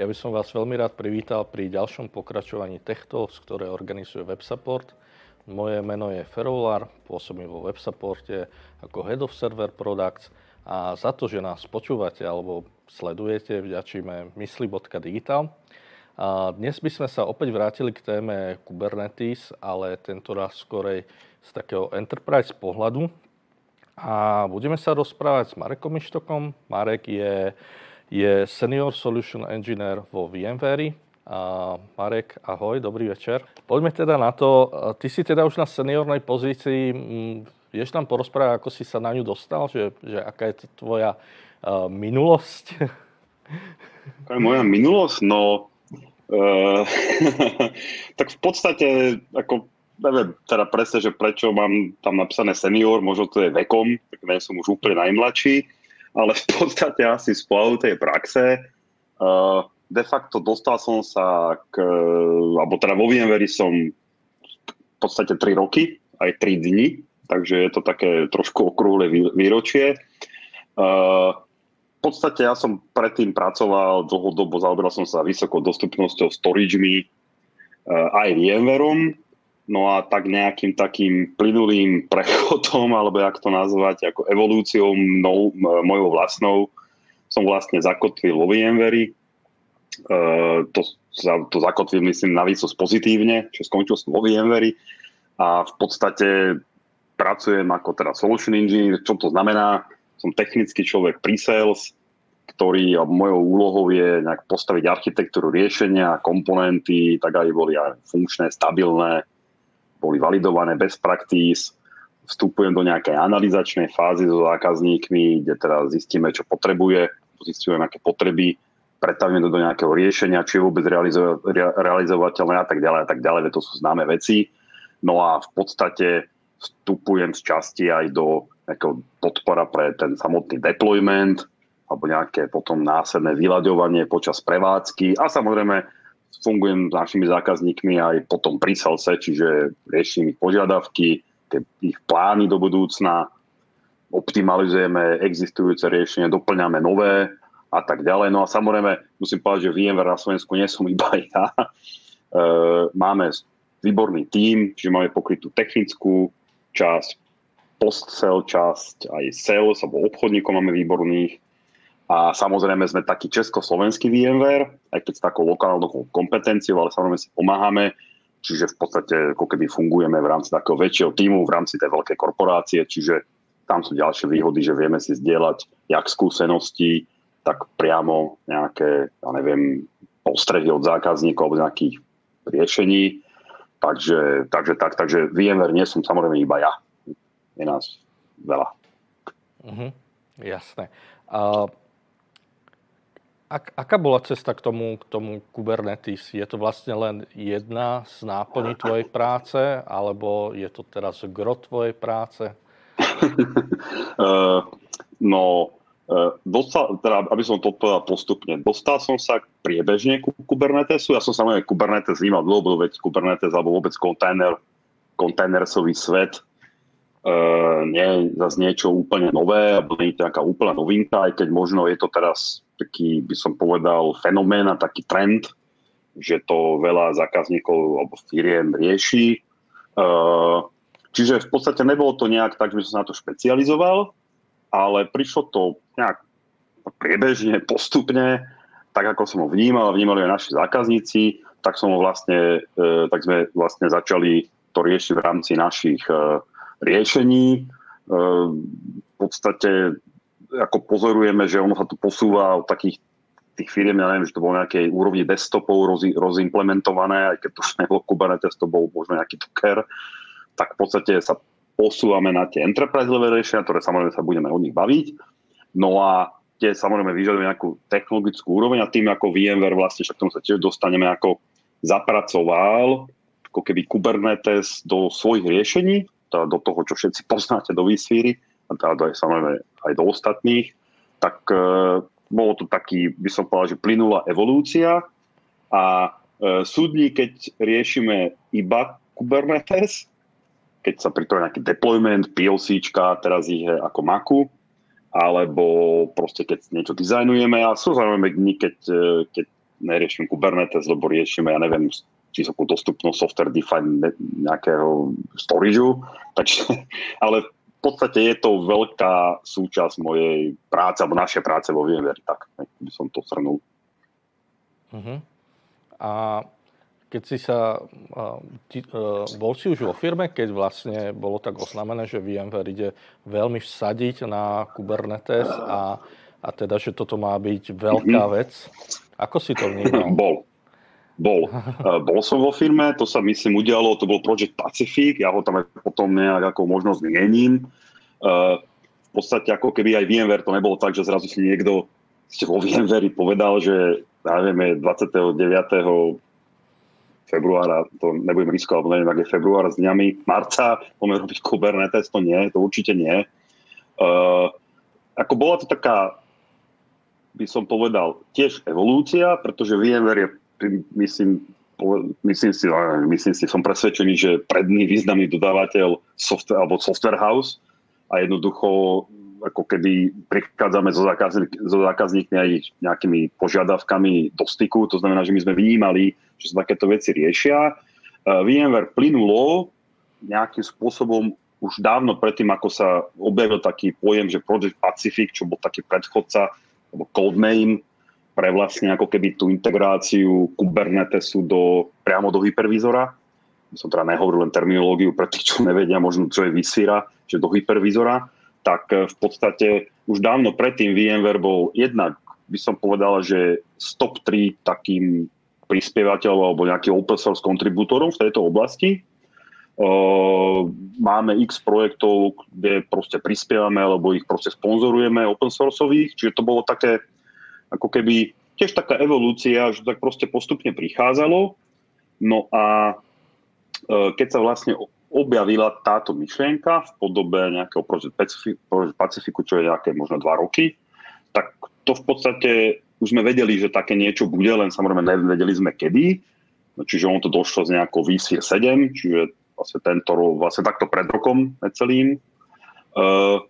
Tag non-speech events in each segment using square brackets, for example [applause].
Ja by som vás veľmi rád privítal pri ďalšom pokračovaní Techtalks, ktoré organizuje WebSupport. Moje meno je Ferolár, pôsobím vo WebSupporte ako Head of Server Products a za to, že nás počúvate alebo sledujete, vďačíme mysli.digital. A dnes by sme sa opäť vrátili k téme Kubernetes, ale tento raz skorej z takého enterprise pohľadu. A budeme sa rozprávať s Marekom Ištokom. Marek je je Senior Solution Engineer vo VMware. A Marek, ahoj, dobrý večer. Poďme teda na to, ty si teda už na seniornej pozícii, vieš nám porozprávať, ako si sa na ňu dostal, že, že aká je to tvoja uh, minulosť? [laughs] Aká je moja minulosť? No, uh, [laughs] tak v podstate, ako neviem teda presne, že prečo mám tam napísané senior, možno to je vekom, tak nie som už úplne najmladší ale v podstate asi z tej praxe. Uh, de facto dostal som sa k, alebo teda vo VMware som v podstate 3 roky, aj 3 dni, takže je to také trošku okrúhle výročie. Uh, v podstate ja som predtým pracoval dlhodobo, zaoberal som sa vysokou dostupnosťou storagemi, aj VMwareom, No a tak nejakým takým plynulým [laughs] prechodom, alebo jak to nazvať, ako evolúciou mnou, mojou vlastnou, som vlastne zakotvil vo VMware. Uh, to, to zakotvil, myslím, na výsosť pozitívne, že skončil som vo VMware a v podstate pracujem ako teda solution engineer. Čo to znamená? Som technický človek pre-sales, ktorý mojou úlohou je nejak postaviť architektúru riešenia, komponenty, tak aby boli aj funkčné, stabilné, boli validované bez praktíz, vstupujem do nejakej analizačnej fázy so zákazníkmi, kde teda zistíme, čo potrebuje, zistíme, aké potreby, pretavíme to do nejakého riešenia, či je vôbec realizo- realizovateľné a tak ďalej a tak ďalej, to sú známe veci. No a v podstate vstupujem z časti aj do nejakého podpora pre ten samotný deployment alebo nejaké potom následné vyľaďovanie počas prevádzky. A samozrejme fungujem s našimi zákazníkmi aj potom pri salse, čiže riešim ich požiadavky, ich plány do budúcna, optimalizujeme existujúce riešenie, doplňame nové a tak ďalej. No a samozrejme musím povedať, že VMware na Slovensku nie som iba [laughs] ja. E, máme výborný tím, že máme pokrytú technickú časť, post-sell časť, aj sales, alebo obchodníkov máme výborných, a samozrejme sme taký československý VMware, aj keď s takou lokálnou kompetenciou, ale samozrejme si pomáhame. Čiže v podstate ako keby fungujeme v rámci takého väčšieho týmu, v rámci tej veľkej korporácie, čiže tam sú ďalšie výhody, že vieme si zdieľať jak skúsenosti, tak priamo nejaké, ja neviem, postrehy od zákazníkov alebo nejakých riešení. Takže, takže, tak, takže VMware nie som samozrejme iba ja. Je nás veľa. Mhm, jasné. Uh, ak, aká bola cesta k tomu, k tomu Kubernetes? Je to vlastne len jedna z náplní tvojej práce, alebo je to teraz gro tvojej práce? uh, [laughs] no, uh, dostal, teda, aby som to povedal postupne, dostal som sa priebežne ku Kubernetesu. Ja som samozrejme Kubernetes vnímal dlho, veď Kubernetes alebo vôbec kontajner, kontajnersový svet Uh, nie je zase niečo úplne nové, alebo nie je to nejaká úplná novinka, aj keď možno je to teraz taký, by som povedal, fenomén a taký trend, že to veľa zákazníkov alebo firiem rieši. Uh, čiže v podstate nebolo to nejak tak, že som sa na to špecializoval, ale prišlo to nejak priebežne, postupne, tak ako som ho vnímal, vnímali aj naši zákazníci, tak som ho vlastne, uh, tak sme vlastne začali to riešiť v rámci našich uh, riešení. V podstate ako pozorujeme, že ono sa tu posúva od takých tých firiem, ja neviem, že to bolo nejakej úrovni desktopov roz, rozimplementované, aj keď to už nebolo Kubernetes, to bol možno nejaký Docker, tak v podstate sa posúvame na tie enterprise level riešenia, ktoré samozrejme sa budeme o nich baviť. No a tie samozrejme vyžadujú nejakú technologickú úroveň a tým ako VMware vlastne, však tomu sa tiež dostaneme ako zapracoval ako keby Kubernetes do svojich riešení, teda do toho, čo všetci poznáte do vSphere, a teda aj, samozrejme aj do ostatných, tak e, bolo to taký, by som povedal, že plynulá evolúcia a e, súdni, keď riešime iba Kubernetes, keď sa pripraví nejaký deployment, PLCčka, teraz ich je ako Macu, alebo proste keď niečo dizajnujeme a sú zaujímavé dni, keď, e, keď neriešim Kubernetes, lebo riešime, ja neviem, vysokú dostupnosť software defined nejakého storageu. Takže, [laughs] ale podstate je to veľká súčasť mojej práce, alebo našej práce vo VMware, tak by som to shrnul. Uh-huh. A keď si sa, ty, uh, bol si už vo firme, keď vlastne bolo tak oznámené, že VMware ide veľmi vsadiť na Kubernetes a, a teda, že toto má byť veľká mhm. vec. Ako si to vnímal? Bol. Bol. Uh, [laughs] bol som vo firme, to sa myslím udialo, to bol Project Pacific, ja ho tam potom nejak ako možno zmiením. Uh, v podstate ako keby aj VMware to nebolo tak, že zrazu si niekto ste vo VMware povedal, že ja neviem, 29 februára, to nebudem riskovať, alebo neviem, ak je február s dňami marca, poďme robiť Kubernetes, to nie, to určite nie. Uh, ako bola to taká, by som povedal, tiež evolúcia, pretože VMware je, myslím, myslím si, myslím si, som presvedčený, že predný významný dodávateľ software, alebo software house a jednoducho ako keby prichádzame so, zákazník, so zákazníkmi aj nejakými požiadavkami do styku, to znamená, že my sme vnímali, že sa takéto veci riešia. Uh, VMware plynulo nejakým spôsobom už dávno predtým, ako sa objavil taký pojem, že Project Pacific, čo bol taký predchodca, alebo codename, pre vlastne ako keby tú integráciu Kubernetesu do, priamo do hypervízora. Som teda nehovoril len terminológiu pre tých, čo nevedia možno, čo je vysvíra, že do hypervízora tak e, v podstate už dávno predtým VMware bol jednak, by som povedal, že stop 3 takým prispievateľom alebo nejakým open source kontribútorom v tejto oblasti. Uh, máme x projektov, kde proste prispievame alebo ich proste sponzorujeme open sourceových, čiže to bolo také ako keby tiež taká evolúcia, že tak proste postupne prichádzalo. No a uh, keď sa vlastne objavila táto myšlienka v podobe nejakého Project Pacifiku, čo je nejaké možno dva roky, tak to v podstate už sme vedeli, že také niečo bude, len samozrejme nevedeli sme kedy. Čiže on to došlo z nejakou vSphere 7, čiže vlastne tento rok, vlastne takto pred rokom celým. Uh,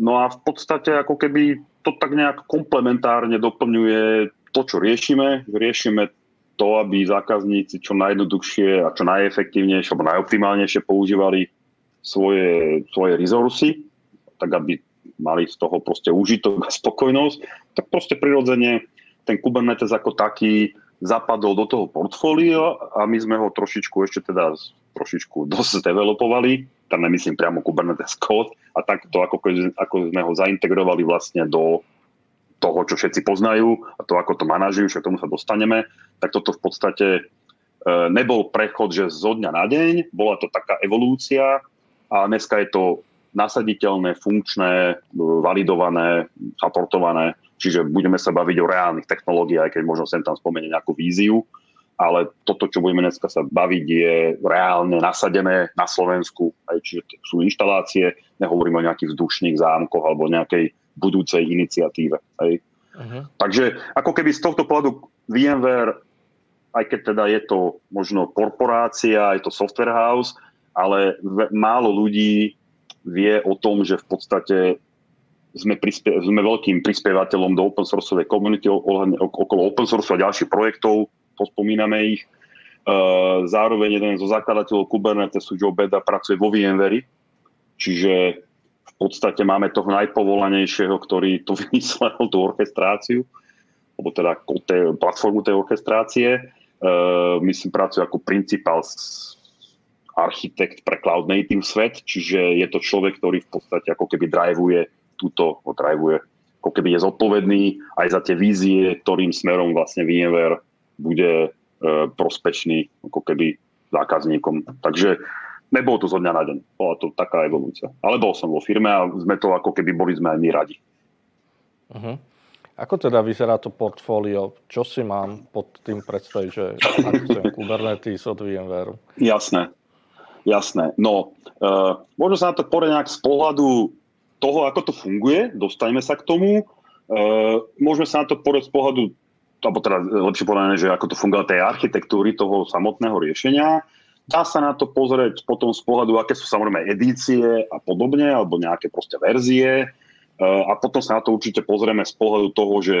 no a v podstate ako keby to tak nejak komplementárne doplňuje to, čo riešime. Riešime to, aby zákazníci čo najjednoduchšie a čo najefektívnejšie alebo najoptimálnejšie používali svoje, svoje resursy, tak aby mali z toho proste užitok a spokojnosť, tak proste prirodzene ten Kubernetes ako taký zapadol do toho portfólia a my sme ho trošičku ešte teda trošičku [laughs] dosť developovali, tam nemyslím priamo Kubernetes code a takto ako, ako sme ho zaintegrovali vlastne do toho, čo všetci poznajú a to, ako to manažujú, však tomu sa dostaneme, tak toto v podstate e, nebol prechod, že zo dňa na deň, bola to taká evolúcia a dneska je to nasaditeľné, funkčné, validované, aportované, čiže budeme sa baviť o reálnych technológiách, aj keď možno sem tam spomenie nejakú víziu, ale toto, čo budeme dneska sa baviť, je reálne nasadené na Slovensku, aj čiže sú inštalácie, nehovoríme o nejakých vzdušných zámkoch alebo nejakej budúcej iniciatíve. Hej. Uh-huh. Takže ako keby z tohto pohľadu VMware, aj keď teda je to možno korporácia, je to software house, ale málo ľudí vie o tom, že v podstate sme, prispie, sme veľkým prispievateľom do open sourceovej komunity okolo open source a ďalších projektov, pospomíname ich. Zároveň jeden zo zakladateľov Kubernetesu, Joe Beda, pracuje vo VMware, čiže podstate máme toho najpovolanejšieho, ktorý tu [laughs] vymyslel tú orchestráciu, alebo teda platformu tej orchestrácie. Uh, myslím, pracuje ako principál architekt pre cloud native svet, čiže je to človek, ktorý v podstate ako keby drivuje túto, drivuje, ako keby je zodpovedný aj za tie vízie, ktorým smerom vlastne VMware bude uh, prospečný ako keby zákazníkom. Takže nebolo to zo dňa na deň. Bola to taká evolúcia. Ale bol som vo firme a sme to ako keby boli sme aj my radi. Uh-huh. Ako teda vyzerá to portfólio? Čo si mám pod tým predstaviť, že chcem Kubernetes od VMware? Jasné, jasné. No, uh, možno sa na to porieť nejak z pohľadu toho, ako to funguje, dostaneme sa k tomu. Uh, môžeme sa na to porieť z pohľadu, alebo teda lepšie povedané, že ako to funguje tej architektúry toho samotného riešenia. Dá sa na to pozrieť potom z pohľadu, aké sú samozrejme edície a podobne, alebo nejaké proste verzie Eh, a potom sa na to určite pozrieme z pohľadu toho, že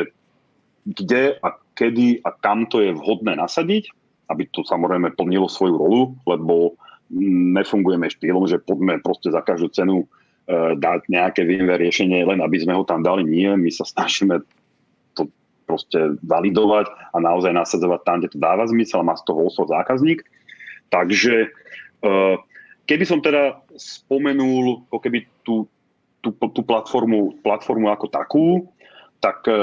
kde a kedy a kam to je vhodné nasadiť, aby to samozrejme plnilo svoju rolu, lebo nefungujeme štýlom, že poďme proste za každú cenu eh, dať nejaké VMware riešenie, len aby sme ho tam dali. Nie, my sa snažíme proste validovať a naozaj nasadzovať tam, kde to dáva zmysel a má z toho osvoj zákazník. Takže eh, keby som teda spomenul ako keby tú tú, tú platformu, platformu ako takú, tak e, e,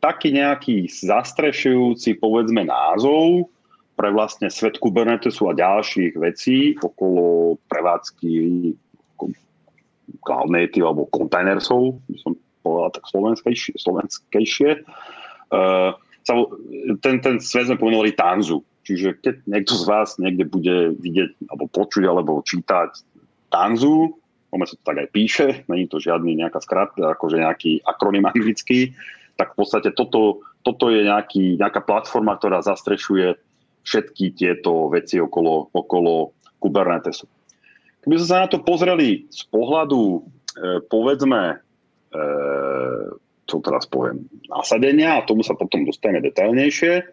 taký nejaký zastrešujúci, povedzme, názov pre vlastne svet Kubernetesu a ďalších vecí okolo prevádzky cloud native alebo containersov, by som povedal tak slovenskejšie, slovenskejšie. E, ten, ten svet sme pomenovali Tanzu. Čiže keď niekto z vás niekde bude vidieť, alebo počuť, alebo čítať Tanzu, ono sa to tak aj píše, není to žiadny nejaká skratka, akože nejaký akronym anglický, tak v podstate toto, toto je nejaký, nejaká platforma, ktorá zastrešuje všetky tieto veci okolo, okolo Kubernetesu. Keby sme sa na to pozreli z pohľadu, e, povedzme, e, čo teraz poviem, nasadenia, a tomu sa potom dostaneme detailnejšie,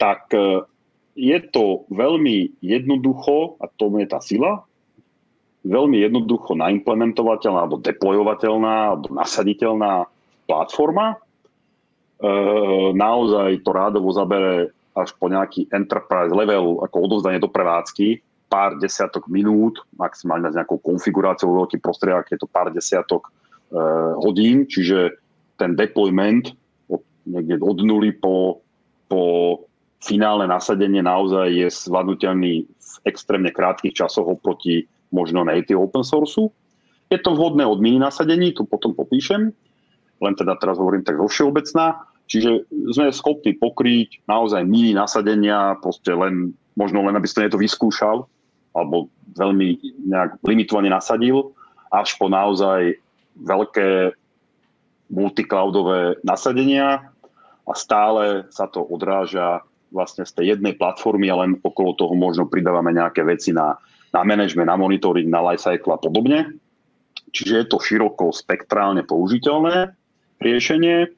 tak e, je to veľmi jednoducho, a to je tá sila, veľmi jednoducho naimplementovateľná alebo deployovateľná alebo nasaditeľná platforma. E, naozaj to rádovo zabere až po nejaký enterprise level ako odovzdanie do prevádzky, pár desiatok minút, maximálne s nejakou konfiguráciou veľký prostriedok, je to pár desiatok e, hodín, čiže ten deployment od, niekde od nuly po, po finálne nasadenie naozaj je zvládnutelný v extrémne krátkých časoch oproti možno native open source. Je to vhodné od mini nasadení, tu potom popíšem, len teda teraz hovorím tak zo všeobecná. Čiže sme schopní pokryť naozaj mini nasadenia, proste len, možno len aby ste to vyskúšal, alebo veľmi nejak limitovane nasadil, až po naozaj veľké multicloudové nasadenia a stále sa to odráža vlastne z tej jednej platformy a len okolo toho možno pridávame nejaké veci na na management, na monitoring, na lifecycle a podobne. Čiže je to široko spektrálne použiteľné riešenie.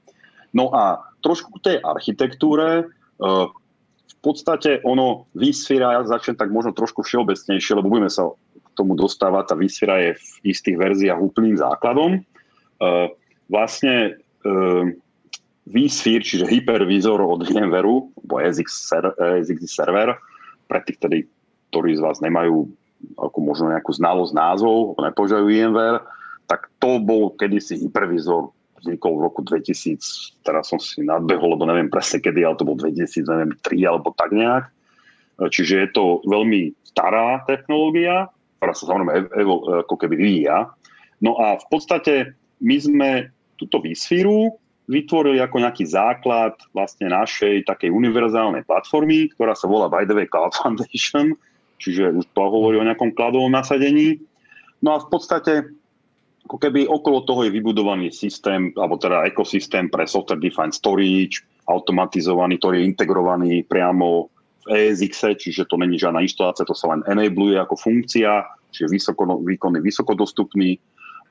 No a trošku k tej architektúre, e, v podstate ono vysviera, ja začnem tak možno trošku všeobecnejšie, lebo budeme sa k tomu dostávať, tá vysviera je v istých verziách úplným základom. E, vlastne e, vSphere, čiže hypervizor od VMware, alebo ESX, server, pre tých, ktorí, ktorí z vás nemajú ako možno nejakú znalosť názvov, nepožajú VMware, tak to bol kedysi hypervizor, vznikol v roku 2000, teraz som si nadbehol, lebo neviem presne kedy, ale to bol 2000, neviem, 3 alebo tak nejak. Čiže je to veľmi stará technológia, ktorá sa samozrejme ako keby vyvíja. No a v podstate my sme túto výsfíru vytvorili ako nejaký základ vlastne našej takej univerzálnej platformy, ktorá sa volá By the way Cloud Foundation, čiže už to hovorí o nejakom kladovom nasadení. No a v podstate ako keby okolo toho je vybudovaný systém, alebo teda ekosystém pre software defined storage, automatizovaný, ktorý je integrovaný priamo v ESX, čiže to není žiadna inštalácia, to sa len enabluje ako funkcia, čiže výkonný, vysokodostupný.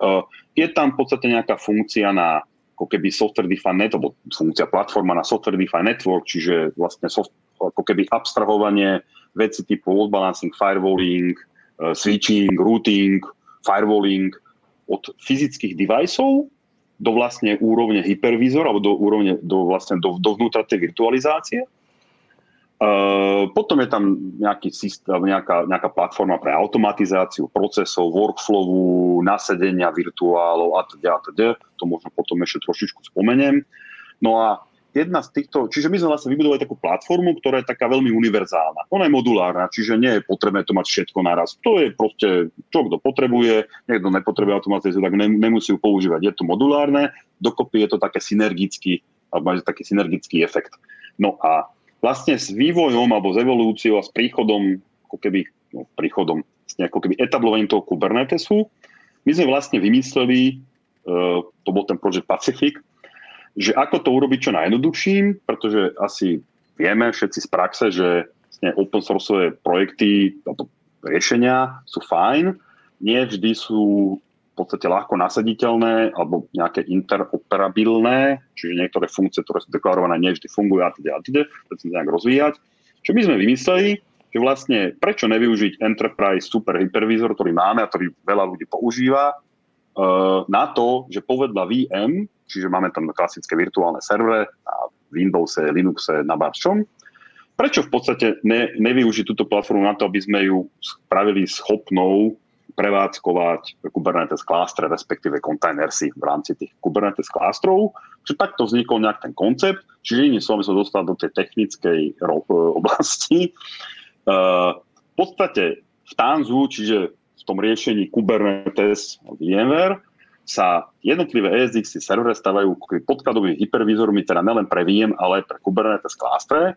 Uh, je tam v podstate nejaká funkcia na ako keby software defined network, alebo funkcia platforma na software defined network, čiže vlastne soft, ako keby abstrahovanie veci typu load balancing, firewalling, uh, switching, routing, firewalling od fyzických deviceov do vlastne úrovne hypervizor alebo do úrovne do, vlastne do, dovnútra tej virtualizácie. Uh, potom je tam nejaký systém, nejaká, nejaká platforma pre automatizáciu procesov, workflowu, nasedenia virtuálov a teda, a teda. To možno potom ešte trošičku spomeniem. No a jedna z týchto, čiže my sme vlastne vybudovali takú platformu, ktorá je taká veľmi univerzálna. Ona je modulárna, čiže nie je potrebné to mať všetko naraz. To je proste, čo kto potrebuje, niekto nepotrebuje automatizáciu, tak nemusí ju používať. Je to modulárne, dokopy je to také synergický, alebo taký synergický efekt. No a vlastne s vývojom alebo s evolúciou a s príchodom, ako keby, no, príchodom, s ako keby etablovaním toho Kubernetesu, my sme vlastne vymysleli, uh, to bol ten projekt Pacific, že ako to urobiť čo najjednoduchším, pretože asi vieme všetci z praxe, že vlastne open source projekty alebo riešenia sú fajn, nie vždy sú v podstate ľahko nasaditeľné alebo nejaké interoperabilné, čiže niektoré funkcie, ktoré sú deklarované, nie vždy fungujú a teda a teda, sa nejak rozvíjať. Čo my sme vymysleli, že vlastne prečo nevyužiť Enterprise Super Hypervisor, ktorý máme a ktorý veľa ľudí používa, eh, na to, že povedla VM čiže máme tam klasické virtuálne servere na Windowse, Linuxe, na čom. Prečo v podstate ne, nevyužiť túto platformu na to, aby sme ju spravili schopnou prevádzkovať Kubernetes klástre, respektíve kontajnersy v rámci tých Kubernetes klástrov. Čiže takto vznikol nejak ten koncept, čiže iným slovom sa dostal do tej technickej oblasti. V podstate v Tanzu, čiže v tom riešení Kubernetes VMware, sa jednotlivé ESX servery stavajú podkladovými hypervízormi, teda nelen pre VM, ale pre Kubernetes klástre.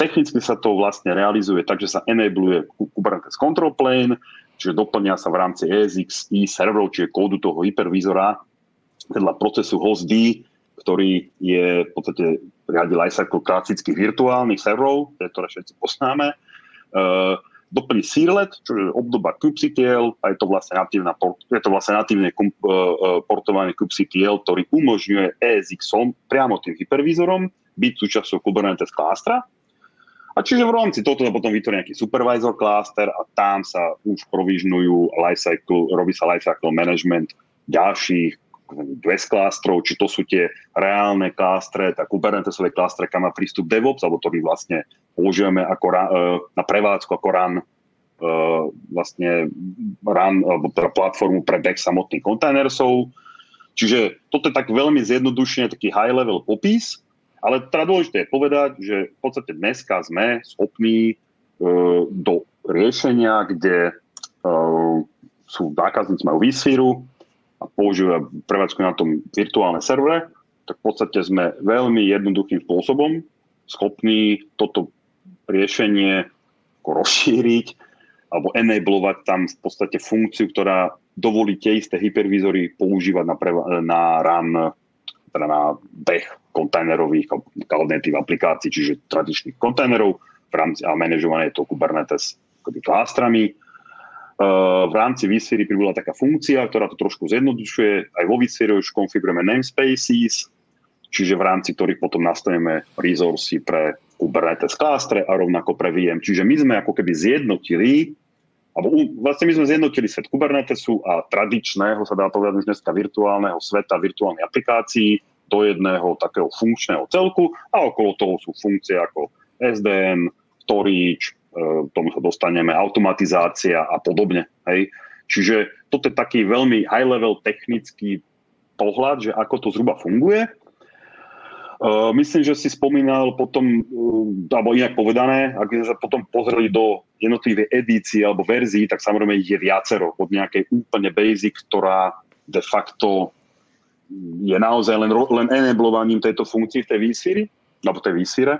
Technicky sa to vlastne realizuje tak, že sa enabluje Kubernetes Control Plane, čiže doplňa sa v rámci ESX serverov, čiže kódu toho hypervízora, vedľa procesu host D, ktorý je v podstate riadi lifecycle klasických virtuálnych serverov, ktoré všetci poznáme. Uh, doplní Searlet, čo je obdoba kubectl a je to vlastne natívna, je to vlastne natívne e, e, portovaný kubectl, ktorý umožňuje ESXom priamo tým hypervízorom byť súčasťou Kubernetes klástra. A čiže v rámci toto potom vytvorí nejaký supervisor cluster a tam sa už provižnujú lifecycle, robí sa lifecycle management ďalších 200 klástrov, či to sú tie reálne klástre, tá Kubernetesové klástre, kam má prístup DevOps, alebo ktorý vlastne používame ako ra, e, na prevádzku ako run e, vlastne run, alebo teda platformu pre back samotných kontajnersov. Čiže toto je tak veľmi zjednodušene taký high level popis, ale teda dôležité je povedať, že v podstate dneska sme schopní e, do riešenia, kde sú zákazníci majú vSphere, a používa prevádzku na tom virtuálne servere, tak v podstate sme veľmi jednoduchým spôsobom schopní toto riešenie rozšíriť alebo enablovať tam v podstate funkciu, ktorá dovolí tie isté hypervízory používať na, preva- na run, teda na beh kontajnerových cloud native aplikácií, čiže tradičných kontajnerov v rámci a manažované to Kubernetes klástrami Eh, v rámci vSphere pribola taká funkcia, ktorá to trošku zjednodušuje. Aj vo vSphere už konfigurujeme namespaces, čiže v rámci ktorých potom nastavíme resursy pre Kubernetes klástre a rovnako pre VM. Čiže my sme ako keby zjednotili, alebo vlastne my sme zjednotili svet Kubernetesu a tradičného, sa dá povedať už dneska virtuálneho sveta, virtuálnej aplikácií do jedného takého funkčného celku a okolo toho sú funkcie ako SDN, storage, E, tomu sa dostaneme, automatizácia a podobne. Hej. Čiže toto je taký veľmi high-level technický pohľad, že ako to zhruba funguje. Myslím, že si spomínal potom, uh, alebo inak povedané, ak sme sa potom pozreli do jednotlivých edícií alebo verzií, tak samozrejme ich je viacero od nejakej úplne basic, ktorá de facto je naozaj len, len enablovaním tejto funkcie v tej vSphere, alebo tej vSphere.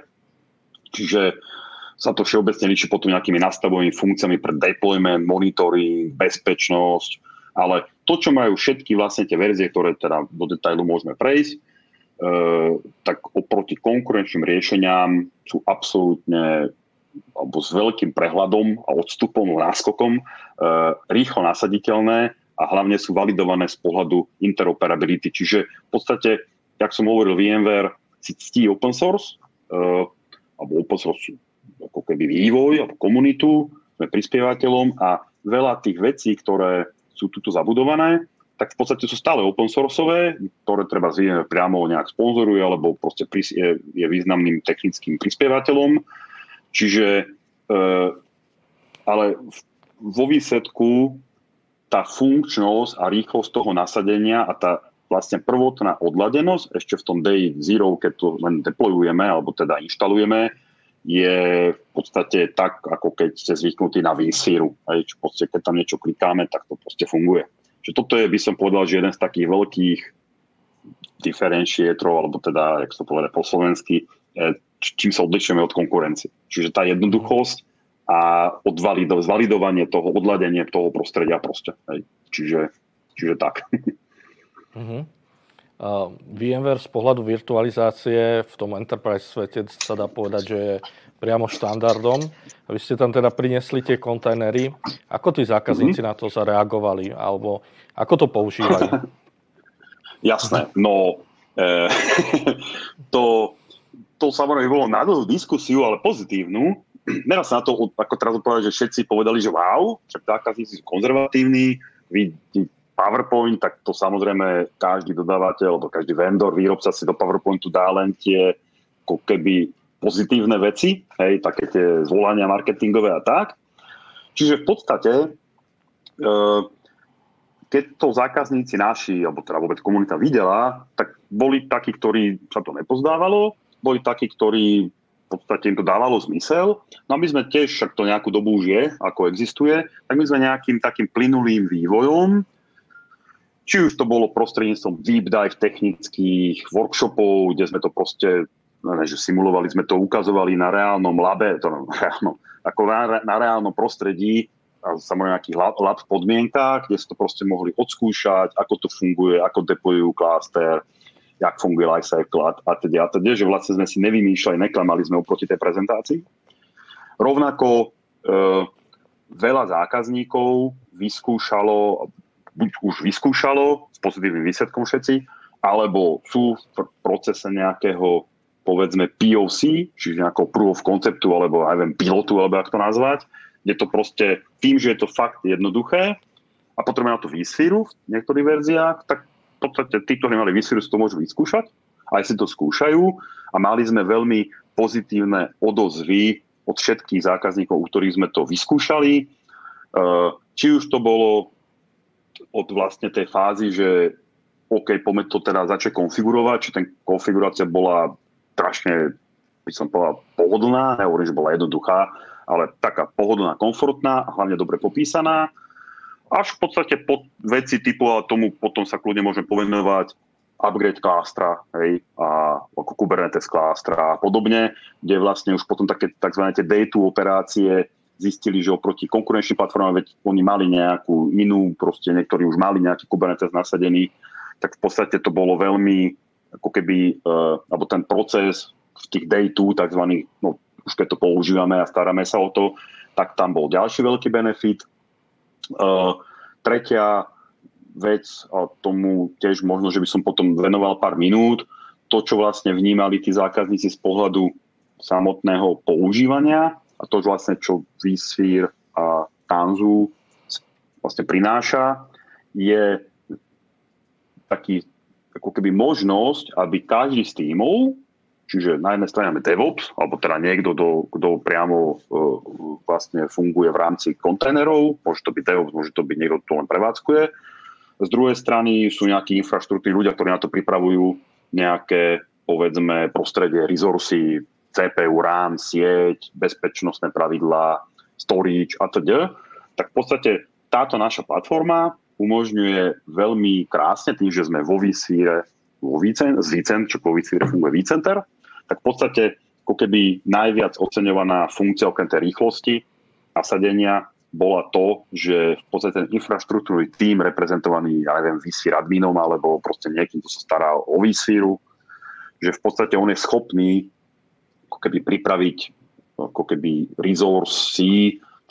Čiže sa to všeobecne líči potom nejakými nastavovými funkciami pre deployment, monitoring, bezpečnosť, ale to, čo majú všetky vlastne tie verzie, ktoré teda do detailu môžeme prejsť, e, tak oproti konkurenčným riešeniam sú absolútne alebo s veľkým prehľadom a odstupom, náskokom e, rýchlo nasaditeľné a hlavne sú validované z pohľadu interoperability. Čiže v podstate, jak som hovoril, VMware si ctí open source, e, alebo open source ako keby vývoj alebo komunitu, sme prispievateľom a veľa tých vecí, ktoré sú tuto zabudované, tak v podstate sú stále open sourceové, ktoré treba priamo nejak sponzoruje alebo proste je, významným technickým prispievateľom. Čiže, e, ale vo výsledku tá funkčnosť a rýchlosť toho nasadenia a tá vlastne prvotná odladenosť ešte v tom day zero, keď to len deployujeme alebo teda inštalujeme, je v podstate tak, ako keď ste zvyknutí na vSphere. Keď tam niečo klikáme, tak to proste funguje. Čiže toto je, by som povedal, že jeden z takých veľkých diferenciatorov, alebo teda, jak to povedať po slovensky, čím sa odlišujeme od konkurencie. Čiže tá jednoduchosť a odvalido, zvalidovanie toho, odladenie toho prostredia proste. Hej. Čiže, čiže tak. [laughs] Uh-huh. Uh, VMware z pohľadu virtualizácie v tom enterprise svete sa dá povedať, že je priamo štandardom. Vy ste tam teda priniesli tie kontajnery. Ako tí zákazníci mm-hmm. na to zareagovali? Alebo ako to používajú? [laughs] Jasné. No, e, [laughs] to, to samozrejme bolo na dlhú diskusiu, ale pozitívnu. [clears throat] Nedá sa na to ako teraz povedať, že všetci povedali, že wow, však zákazníci sú konzervatívni, vy PowerPoint, tak to samozrejme každý dodávateľ alebo každý vendor, výrobca si do PowerPointu dá len tie ako keby pozitívne veci, hej, také tie zvolania marketingové a tak. Čiže v podstate, e, keď to zákazníci naši, alebo teda vôbec komunita videla, tak boli takí, ktorí sa to nepozdávalo, boli takí, ktorí v podstate im to dávalo zmysel. No a my sme tiež, však to nejakú dobu už je, ako existuje, tak my sme nejakým takým plynulým vývojom či už to bolo prostredníctvom deep dive technických workshopov, kde sme to proste, ne, že simulovali sme to, ukazovali na reálnom labe, to [laughs] na reálnom, ako na, na reálnom prostredí, samozrejme nejakých lab, lab podmienkách, kde ste to proste mohli odskúšať, ako to funguje, ako deployujú cluster, jak funguje lifecycle a, a teda, a teda, že vlastne sme si nevymýšľali, neklamali sme oproti tej prezentácii. Rovnako e, veľa zákazníkov vyskúšalo, buď už vyskúšalo s pozitívnym výsledkom všetci, alebo sú v procese nejakého povedzme POC, čiže nejakého proof of conceptu, alebo aj viem, pilotu, alebo ako to nazvať, kde to proste tým, že je to fakt jednoduché a potrebujeme na to vSphere v niektorých verziách, tak v podstate tí, ktorí mali vSphere, si to môžu vyskúšať, aj si to skúšajú a mali sme veľmi pozitívne odozvy od všetkých zákazníkov, u ktorých sme to vyskúšali. Či už to bolo od vlastne tej fázy, že OK, poďme to teda začať konfigurovať, či ten konfigurácia bola strašne, by som povedal, pohodlná, nehovorím, že bola jednoduchá, ale taká pohodlná, komfortná a hlavne dobre popísaná. Až v podstate pod veci typu, a tomu potom sa kľudne môžeme povenovať, upgrade klástra, hej, a ako Kubernetes klástra a podobne, kde vlastne už potom také tzv. day to operácie zistili, že oproti konkurenčným platformám, veď oni mali nejakú inú, proste niektorí už mali nejaký Kubernetes nasadený, tak v podstate to bolo veľmi, ako keby, uh, alebo ten proces v tých day two, takzvaných, no už keď to používame a staráme sa o to, tak tam bol ďalší veľký benefit. Uh, tretia vec, a tomu tiež možno, že by som potom venoval pár minút, to, čo vlastne vnímali tí zákazníci z pohľadu samotného používania, a to vlastne, čo vSphere a Tanzu vlastne prináša, je taký, ako keby možnosť, aby každý z tímov, čiže na jednej strane DevOps, alebo teda niekto, kto, priamo uh, vlastne funguje v rámci kontajnerov, môže to byť DevOps, môže to byť niekto, kto len prevádzkuje. Z druhej strany sú nejakí infraštruktúry ľudia, ktorí na to pripravujú nejaké, povedzme, prostredie, resursy, CPU, RAM, sieť, bezpečnostné pravidlá, storage a teda, tak v podstate táto naša platforma umožňuje veľmi krásne tým, že sme vo vSphere, vo vCen, z vCen, čo po vSphere funguje vCenter, tak v podstate ako keby najviac oceňovaná funkcia okrem tej rýchlosti nasadenia bola to, že v podstate ten infraštruktúrny tým reprezentovaný, ja neviem, vSphere adminom alebo proste niekým, kto sa stará o vSphere, že v podstate on je schopný ako keby pripraviť ako keby resource,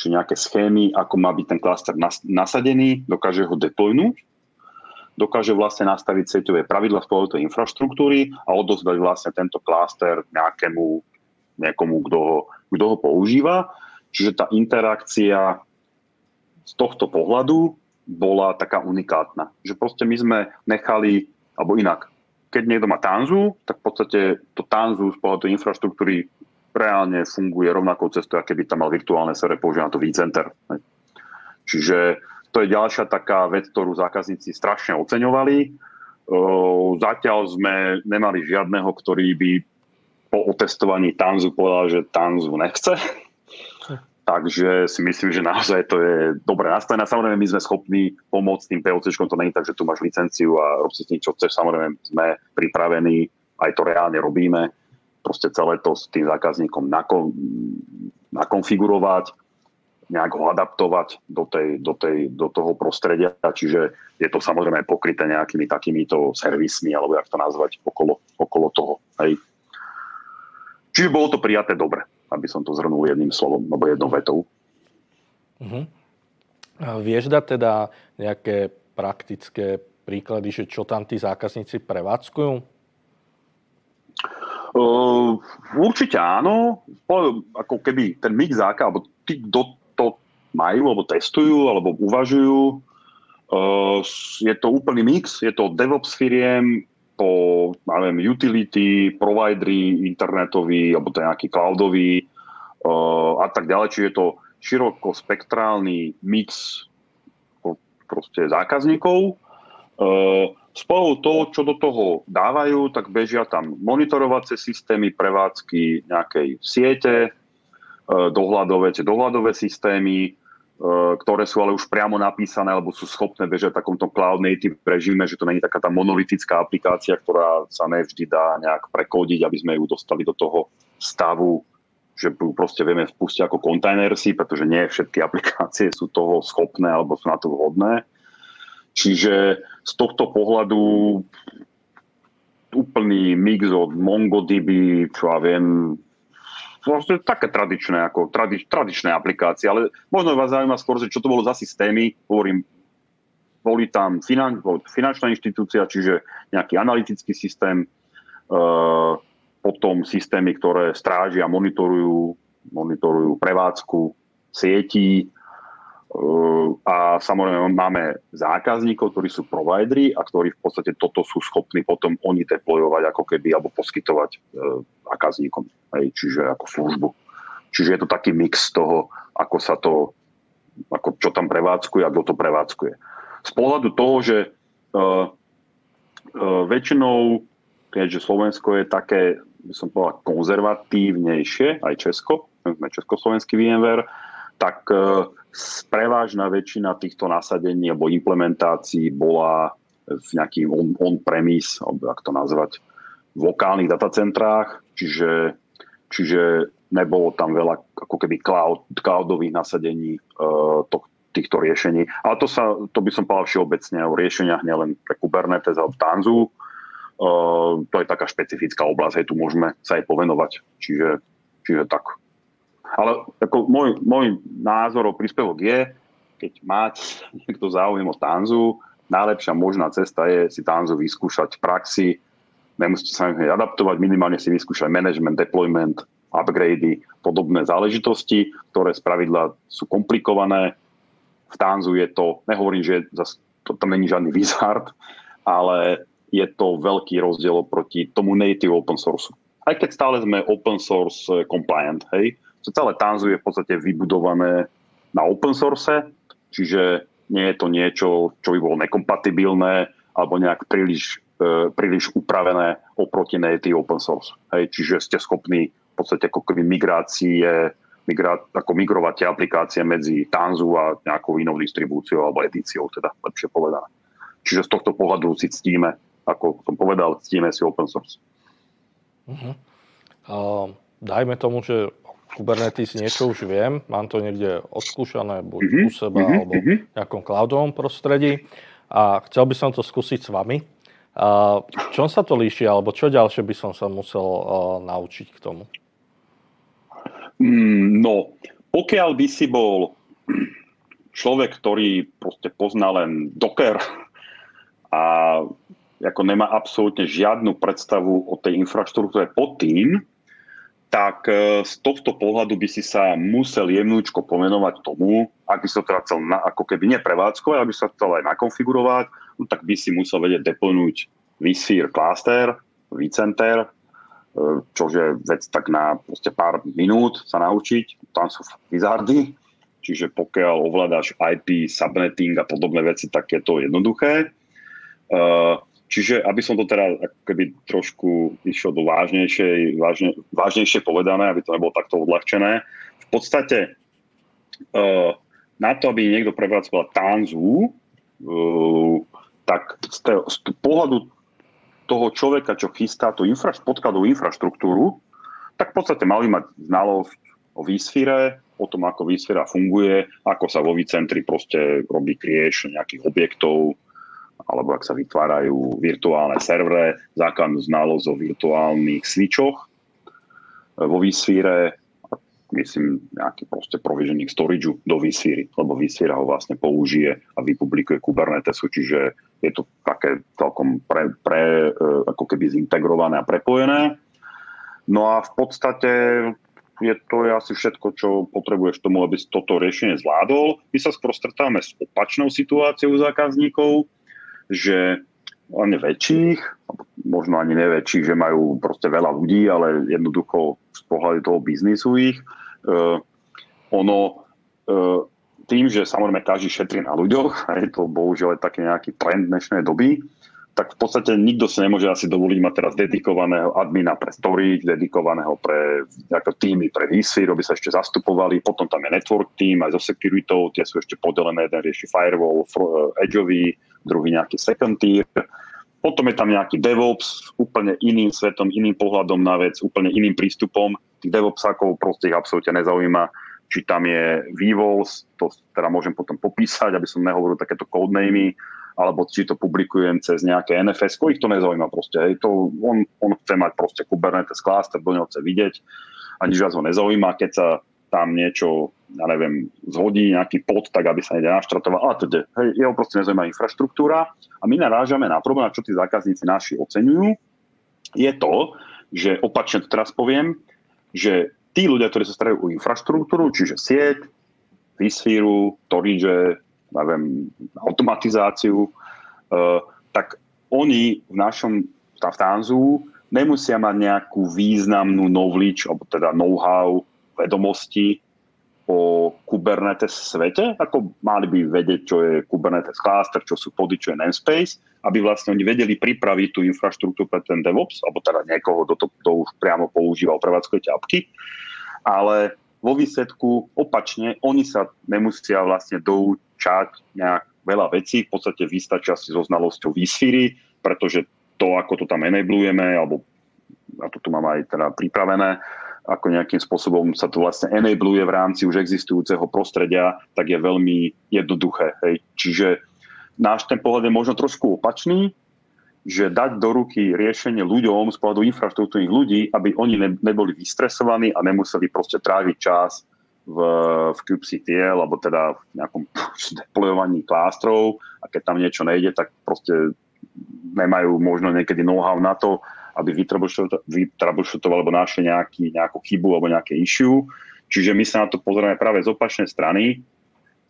či nejaké schémy, ako má byť ten klaster nasadený, dokáže ho deploynúť, dokáže vlastne nastaviť sieťové pravidla z tej infraštruktúry a odozdať vlastne tento klaster nejakému, nejakomu, kto ho, kto ho používa. Čiže tá interakcia z tohto pohľadu bola taká unikátna. Že proste my sme nechali, alebo inak, keď niekto má Tanzu, tak v podstate to Tanzu z pohľadu infraštruktúry reálne funguje rovnakou cestou, aké by tam mal virtuálne server používa na to vCenter. Čiže to je ďalšia taká vec, ktorú zákazníci strašne oceňovali. Zatiaľ sme nemali žiadneho, ktorý by po otestovaní Tanzu povedal, že Tanzu nechce. Takže si myslím, že naozaj to je dobre nastavené. Samozrejme, my sme schopní pomôcť tým POCčkom, to není tak, že tu máš licenciu a rob si s tým, čo chceš. Samozrejme, sme pripravení, aj to reálne robíme. Proste celé to s tým zákazníkom nakon, nakonfigurovať, nejak ho adaptovať do, tej, do, tej, do toho prostredia. Čiže je to samozrejme pokryté nejakými takýmito servismi, alebo jak to nazvať, okolo, okolo toho. Hej. Čiže bolo to prijaté dobre aby som to zhrnul jedným slovom, alebo jednou vetou. Uh-huh. Vieš dať teda nejaké praktické príklady, že čo tam tí zákazníci prevádzkujú? Uh, určite áno. Ako keby ten mix záka, alebo tí, kto to majú, alebo testujú, alebo uvažujú, uh, je to úplný mix. Je to DevOps firiem, po neviem, utility, providery internetový, alebo to nejaký cloudový uh, a tak ďalej. Čiže je to širokospektrálny mix proste zákazníkov. Uh, spolu toho, čo do toho dávajú, tak bežia tam monitorovacie systémy, prevádzky nejakej siete, uh, dohľadové, dohľadové systémy, Eh, ktoré sú ale už priamo napísané alebo sú schopné bežať v takomto cloud native režime, že to není taká tá monolitická aplikácia, ktorá sa nevždy dá nejak prekodiť, aby sme ju dostali do toho stavu, že ju proste vieme spustiť ako kontajnersy, pretože nie všetky [laughs] aplikácie sú toho schopné alebo sú na to vhodné. Čiže z tohto pohľadu úplný mix od MongoDB, čo ja viem, vlastne také tradičné, ako tradi, tradičné aplikácie, ale možno vás zaujíma skôr, že čo to bolo za systémy, hovorím, boli tam finan, finančná inštitúcia, čiže nejaký analytický systém, uh, potom systémy, ktoré strážia, monitorujú, monitorujú prevádzku sietí, a samozrejme máme zákazníkov, ktorí sú providery a ktorí v podstate toto sú schopní potom oni deployovať ako keby alebo poskytovať e, zákazníkom, hej, čiže ako službu. Čiže je to taký mix toho, ako sa to, ako čo tam prevádzkuje a kto to prevádzkuje. Z pohľadu toho, že uh, uh, väčšinou, keďže Slovensko je také, by som povedal, konzervatívnejšie, aj Česko, sme československý VMware, tak uh, prevážna väčšina týchto nasadení alebo implementácií bola v nejakých on-premise, alebo ako to nazvať, v lokálnych datacentrách, čiže, čiže nebolo tam veľa ako keby cloud, cloudových nasadení uh, to, týchto riešení. Ale to, sa, to by som povedal všeobecne o riešeniach nielen pre Kubernetes alebo Tanzu. Uh, to je taká špecifická oblasť, aj tu môžeme sa aj povenovať. Čiže, čiže tak. Ale ako môj, môj názor o príspevok je, keď máte niekto záujem o Tanzu, najlepšia možná cesta je si Tanzu vyskúšať v praxi. Nemusíte sa adaptovať, minimálne si vyskúšať management, deployment, upgrady, podobné záležitosti, ktoré z pravidla sú komplikované. V Tanzu je to, nehovorím, že to tam není žiadny wizard, ale je to veľký rozdiel proti tomu native open source. Aj keď stále sme open source compliant, hej, celé Tanzu je v podstate vybudované na open source, čiže nie je to niečo, čo by bolo nekompatibilné alebo nejak príliš, e, príliš upravené oproti native open source. Hej, čiže ste schopní v podstate ako keby migrácie, migra, ako migrovať tie aplikácie medzi Tanzu a nejakou inou distribúciou alebo edíciou, teda lepšie povedané. Čiže z tohto pohľadu si ctíme, ako som povedal, ctíme si open source. Uh-huh. Uh, dajme tomu, že Kubernetes niečo už viem, mám to niekde odskúšané buď mm-hmm. u seba mm-hmm. alebo v nejakom cloudovom prostredí a chcel by som to skúsiť s vami. A v čom sa to líši, alebo čo ďalšie by som sa musel uh, naučiť k tomu? Mm, no, pokiaľ by si bol človek, ktorý proste pozná len Docker a ako nemá absolútne žiadnu predstavu o tej infraštruktúre pod tým, tak e, z tohto pohľadu by si sa musel jemnúčko pomenovať tomu, ak by sa teda chcel na, ako keby neprevádzkovať, aby sa chcel aj nakonfigurovať, no tak by si musel vedieť deplnúť vSphere cluster, vCenter, e, čo je vec tak na pár minút sa naučiť. Tam sú wizardy, čiže pokiaľ ovládaš IP, subnetting a podobné veci, tak je to jednoduché. E, Čiže, aby som to teda keby trošku išiel do vážnejšej, vážne, vážnejšie povedané, aby to nebolo takto odľahčené, v podstate uh, na to, aby niekto prepracoval tanzu, uh, tak z, te, z pohľadu toho človeka, čo chystá tú infra, podkladovú infraštruktúru, tak v podstate mali mať znalosť o výsfire, o tom, ako výsfera funguje, ako sa vo výcentri proste robí krieš nejakých objektov, alebo ak sa vytvárajú virtuálne servere, základnú znalosť o virtuálnych switchoch e, vo vSphere, myslím nejaký proste provisioning storage do vSphere, lebo vSphere ho vlastne použije a vypublikuje Kubernetesu, čiže je to také celkom pre, pre, e, ako keby zintegrované a prepojené. No a v podstate je to asi všetko, čo potrebuješ tomu, aby si toto riešenie zvládol. My sa skôr stretávame s opačnou situáciou zákazníkov, že hlavne väčších, možno ani neväčších, že majú proste veľa ľudí, ale jednoducho z pohľadu toho biznisu ich. Uh, ono uh, tým, že samozrejme každý šetrí na ľuďoch, [laughs] je to bohužiaľ je taký nejaký trend dnešnej doby, tak v podstate nikto si nemôže asi dovoliť mať teraz dedikovaného admina pre storage, dedikovaného pre ako týmy pre vSphere, aby sa ešte zastupovali. Potom tam je network team aj so security, tie sú ešte podelené, jeden rieši firewall, edgeový, druhý nejaký second tier. Potom je tam nejaký DevOps úplne iným svetom, iným pohľadom na vec, úplne iným prístupom. Tých DevOpsákov proste ich absolútne nezaujíma, či tam je VVols, to teda môžem potom popísať, aby som nehovoril takéto codenamy, alebo či to publikujem cez nejaké NFS, ich to nezaujíma proste. Hej. To, on, on chce mať proste Kubernetes cluster, do neho chce vidieť a nič vás ho nezaujíma. Keď sa tam niečo, ja neviem, zhodí nejaký pod, tak aby sa niekde naštartoval. A teda, hej, jeho proste nezaujíma infraštruktúra a my narážame na problém, čo tí zákazníci naši oceňujú, je to, že opačne to teraz poviem, že tí ľudia, ktorí sa starajú o infraštruktúru, čiže sieť, vSphere, storage, neviem, automatizáciu, uh, tak oni v našom v Tanzu nemusia mať nejakú významnú knowledge, alebo teda know-how vedomosti o Kubernetes svete, ako mali by vedieť, čo je Kubernetes cluster, čo sú pody, čo je namespace, aby vlastne oni vedeli pripraviť tú infraštruktúru pre ten DevOps, alebo teda niekoho, kto to, to už priamo používal prevádzkové ťapky. Ale vo výsledku opačne, oni sa nemusia vlastne doučať nejak veľa vecí, v podstate vystačia si so znalosťou výsfíry, pretože to, ako to tam enablujeme, alebo a to tu mám aj teda pripravené, ako nejakým spôsobom sa to vlastne enabluje v rámci už existujúceho prostredia, tak je veľmi jednoduché. Hej. Čiže náš ten pohľad je možno trošku opačný, že dať do ruky riešenie ľuďom z pohľadu infraštruktúrnych ľudí, aby oni ne, neboli vystresovaní a nemuseli proste tráviť čas v, v kubectl, alebo teda v nejakom [laughs] deployovaní klástrov a keď tam niečo nejde, tak proste nemajú možno niekedy know-how na to, aby vytroubleshootovali alebo našli nejaký, nejakú chybu alebo nejaké issue. Čiže my sa na to pozeráme práve z opačnej strany,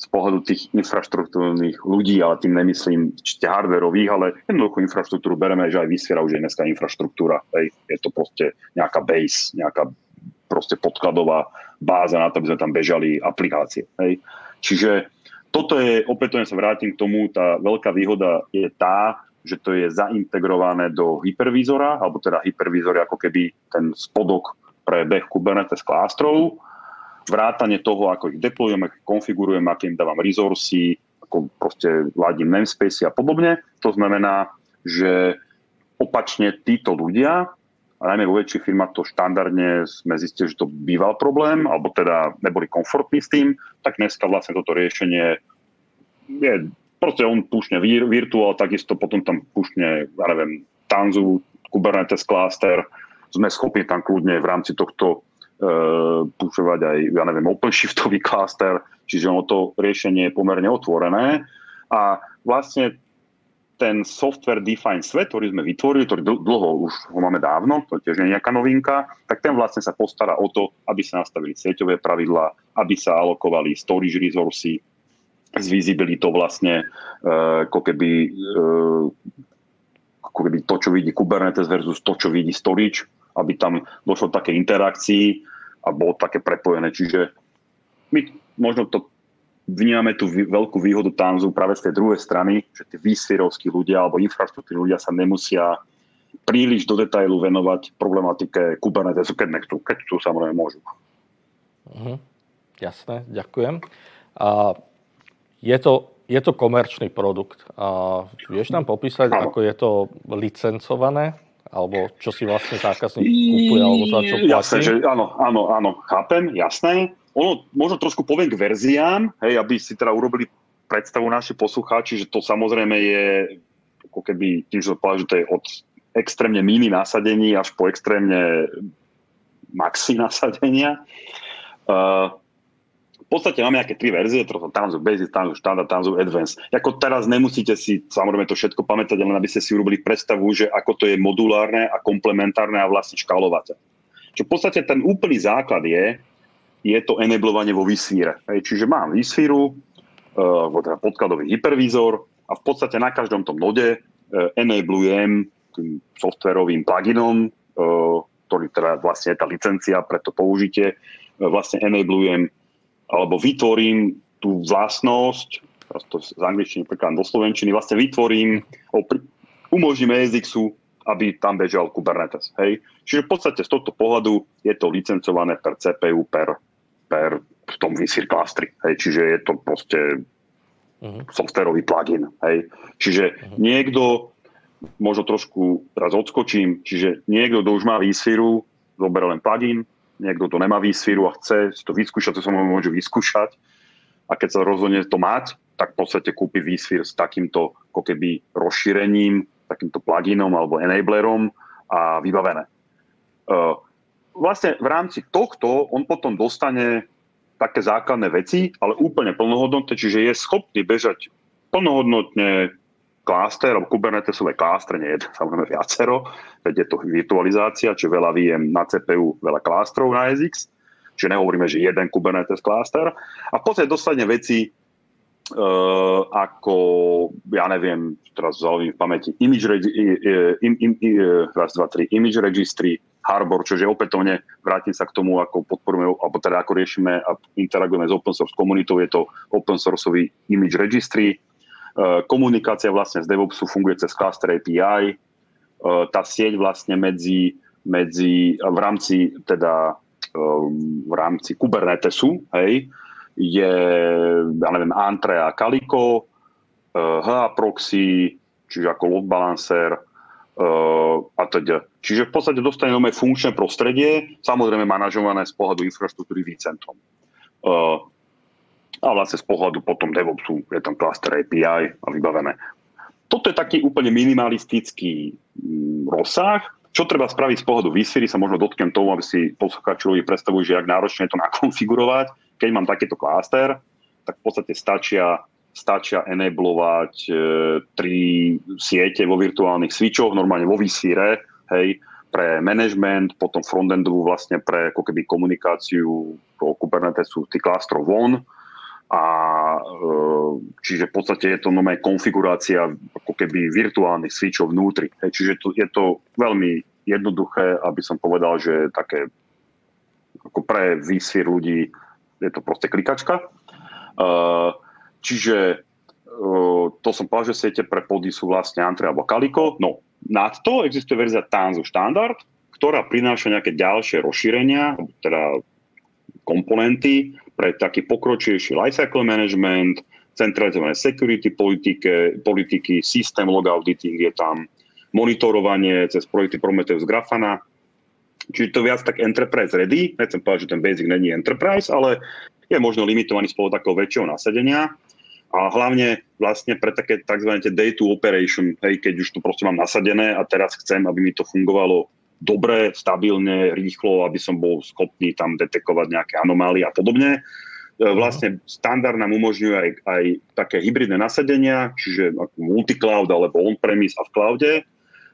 z pohľadu tých infraštruktúrnych ľudí, ale tým nemyslím čiste hardwareových, ale jednoducho infraštruktúru bereme, že aj vysviera už je dneska infraštruktúra. Hej. Je to proste nejaká base, nejaká proste podkladová báza na to, aby sme tam bežali aplikácie. Hej. Čiže toto je, opätovne sa vrátim k tomu, tá veľká výhoda je tá, že to je zaintegrované do hypervízora, alebo teda hypervízor je ako keby ten spodok pre beh Kubernetes klástrov, vrátanie toho, ako ich deployujem, ako konfigurujem, aké im dávam resursy, ako proste ladím namespace a podobne. To znamená, že opačne títo ľudia, a najmä vo väčších firmách to štandardne sme zistili, že to býval problém, alebo teda neboli komfortní s tým, tak dneska vlastne toto riešenie je proste on púšne vir, virtuál, takisto potom tam púšne, ja neviem, Tanzu, Kubernetes cluster, sme schopní tam kľudne v rámci tohto e, púšovať aj, ja neviem, OpenShiftový cluster, čiže ono to riešenie je pomerne otvorené. A vlastne ten software defined svet, ktorý sme vytvorili, ktorý dlho už ho máme dávno, to tiež nie je nejaká novinka, tak ten vlastne sa postará o to, aby sa nastavili sieťové pravidlá, aby sa alokovali storage resursy, s visibilitou vlastne uh, ako keby uh, ako keby to, čo vidí Kubernetes versus to, čo vidí storage, aby tam došlo také interakcii a bolo také prepojené. Čiže my možno to vnímame tú veľkú výhodu Tanzu práve z tej druhej strany, že tí vysfierovskí ľudia alebo infraštruktúrni ľudia sa nemusia príliš do detailu venovať problematike Kubernetesu, keď nechcú. Keď chcú, samozrejme môžu. Uh-huh. Jasné, ďakujem. A je to, je to komerčný produkt. A vieš nám popísať, ano. ako je to licencované? Alebo čo si vlastne zákazník kúpuje, alebo za čo platí? Jasné, že áno, áno, áno, chápem, jasné. Ono, možno trošku poviem k verziám, hej, aby si teda urobili predstavu naši poslucháči, že to samozrejme je ako keby, tým, že to že to je od extrémne mini nasadení až po extrémne maxi nasadenia. Uh, podstate máme nejaké tri verzie, to Tanzu Basic, Tanzu Standard, Tanzu Advanced. Ako teraz nemusíte si samozrejme to všetko pamätať, len aby ste si urobili predstavu, že ako to je modulárne a komplementárne a vlastne škálovateľ. Čo v podstate ten úplný základ je, je to enablovanie vo vSphere. Čiže mám vSphere, uh, teda podkladový hypervízor a v podstate na každom tom node uh, enablujem tým softverovým pluginom, uh, ktorý teda vlastne je tá licencia pre to použitie, vlastne enablujem alebo vytvorím tú vlastnosť, teraz to z angličtiny prekladám do slovenčiny, vlastne vytvorím, umožním ESXu, aby tam bežal Kubernetes. Hej? Čiže v podstate z tohto pohľadu je to licencované per CPU, per, per v tom vSphere klastri. Hej? Čiže je to proste uh-huh. softwarový plugin. Hej? Čiže uh-huh. niekto, možno trošku teraz odskočím, čiže niekto, kto už má vSphere, zoberie len plugin, niekto to nemá výsvíru a chce si to vyskúšať, to sa môže vyskúšať. A keď sa rozhodne to mať, tak v podstate kúpi výsvír s takýmto ako keby rozšírením, takýmto pluginom alebo enablerom a vybavené. Vlastne v rámci tohto on potom dostane také základné veci, ale úplne plnohodnotné, čiže je schopný bežať plnohodnotne kláster, alebo Kubernetesové klástre, nie je [laughs] samozrejme viacero, veď je to virtualizácia, čiže veľa VM na CPU, veľa klástrov na SX, čiže nehovoríme, že jeden Kubernetes kláster. A v podstate dostane veci uh, ako, ja neviem, teraz zaujímavým v pamäti, image, regi- im, im, im, raz, dva, tri, image registry, Harbor, čože opätovne vrátim sa k tomu, ako podporujeme, alebo teda ako riešime a interagujeme s open source komunitou, je to open sourceový image registry, E, komunikácia vlastne z DevOpsu funguje cez cluster API. E, tá sieť vlastne medzi, medzi v rámci teda e, v rámci Kubernetesu, hej, je, ja neviem, Antre a Calico, HA proxy, čiže ako load balancer a teda. Čiže v podstate dostane nové funkčné prostredie, samozrejme manažované z pohľadu infraštruktúry vCentrom a vlastne z pohľadu potom DevOpsu je tam cluster API a vybavené. Toto je taký úplne minimalistický mm, rozsah. Čo treba spraviť z pohľadu vSphere, sa možno dotknem tomu, aby si poslucháči ľudí predstavujú, že ak náročne je to [laughs] nakonfigurovať. Keď mám takýto kláster, tak v podstate stačia, stačia enablovať e, tri siete vo virtuálnych switchoch, normálne vo vSphere, hej, pre management, potom frontendovú vlastne pre ako keby komunikáciu toho Kubernetesu, tých klástrov von, a e, čiže v podstate je to nové konfigurácia ako keby virtuálnych switchov vnútri. Čiže to, je to veľmi jednoduché, aby som povedal, že také ako pre výsvier ľudí je to proste klikačka. E, čiže e, to som povedal, že siete pre pody sú vlastne Antre alebo Calico. No, nad to existuje verzia Tanzu Standard, ktorá prináša nejaké ďalšie rozšírenia, teda komponenty, pre taký pokročilejší lifecycle management, centralizované security politike, politiky, systém log auditing je tam, monitorovanie cez projekty Prometheus Grafana. Čiže to viac tak enterprise ready. Nechcem povedať, že ten basic není enterprise, ale je možno limitovaný spolu takého väčšieho nasadenia. A hlavne vlastne pre také tzv. day to operation, hej, keď už to proste mám nasadené a teraz chcem, aby mi to fungovalo dobre, stabilne, rýchlo, aby som bol schopný tam detekovať nejaké anomálie a podobne. E, vlastne standard nám umožňuje aj, aj také hybridné nasadenia, čiže multicloud alebo on-premise a v cloude,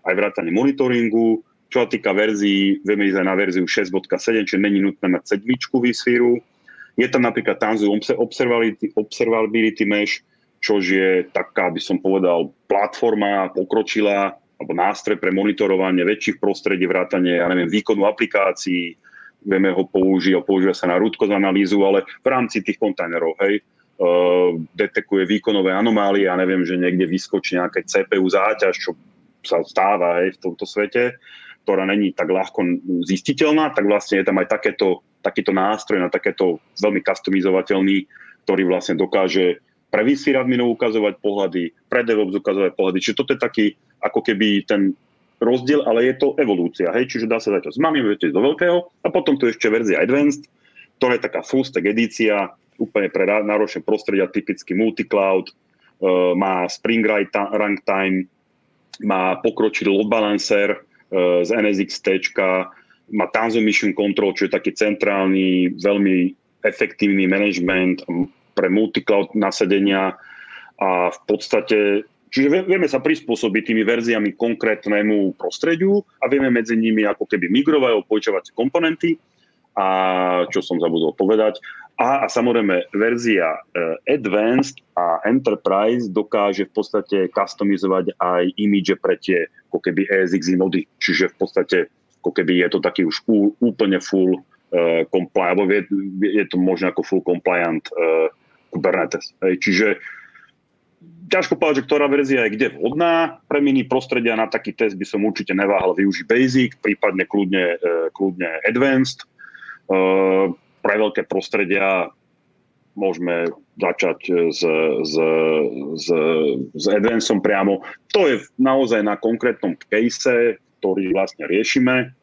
aj vrátanie monitoringu. Čo sa týka verzií, vieme ísť aj na verziu 6.7, čiže není nutné mať sedmičku vSphere. Je tam napríklad Tanzu Observability, Observability Mesh, čo je taká, by som povedal, platforma pokročila, alebo nástroj pre monitorovanie väčších prostredí, vrátanie, ja neviem, výkonu aplikácií, vieme ho použiť, používa sa na root analýzu, ale v rámci tých kontajnerov, hej. detekuje výkonové anomálie a neviem, že niekde vyskočí nejaké CPU záťaž, čo sa stáva aj v tomto svete, ktorá není tak ľahko zistiteľná, tak vlastne je tam aj takéto, takýto nástroj na takéto veľmi customizovateľný, ktorý vlastne dokáže pre VC adminov ukazovať pohľady, pre DevOps ukazovať pohľady. Čiže toto je taký ako keby ten rozdiel, ale je to evolúcia. Hej? Čiže dá sa dať to z mami, do veľkého a potom tu ešte verzia Advanced, ktorá je taká full stack edícia, úplne pre náročné prostredia, typicky multicloud, e, má Spring Runtime, má pokročilý load balancer e, z NSX, má Tanzo Mission Control, čo je taký centrálny, veľmi efektívny management pre multicloud nasadenia a v podstate Čiže vieme sa prispôsobiť tými verziami konkrétnemu prostrediu a vieme medzi nimi ako keby migrovať opojičovacie komponenty a čo som zabudol povedať. A, a samozrejme verzia uh, Advanced a Enterprise dokáže v podstate customizovať aj image pre tie ako keby ESXi nody. Čiže v podstate ako keby je to taký už úplne full uh, compliant, alebo je, je to možno ako full compliant uh, Kubernetes. Hej. Čiže ťažko povedať, že ktorá verzia je kde vhodná. Pre mini prostredia na taký test by som určite neváhal využiť Basic, prípadne kľudne, kľudne Advanced pre veľké prostredia môžeme začať s, s, s, s Advanceom priamo. To je naozaj na konkrétnom case, ktorý vlastne riešime.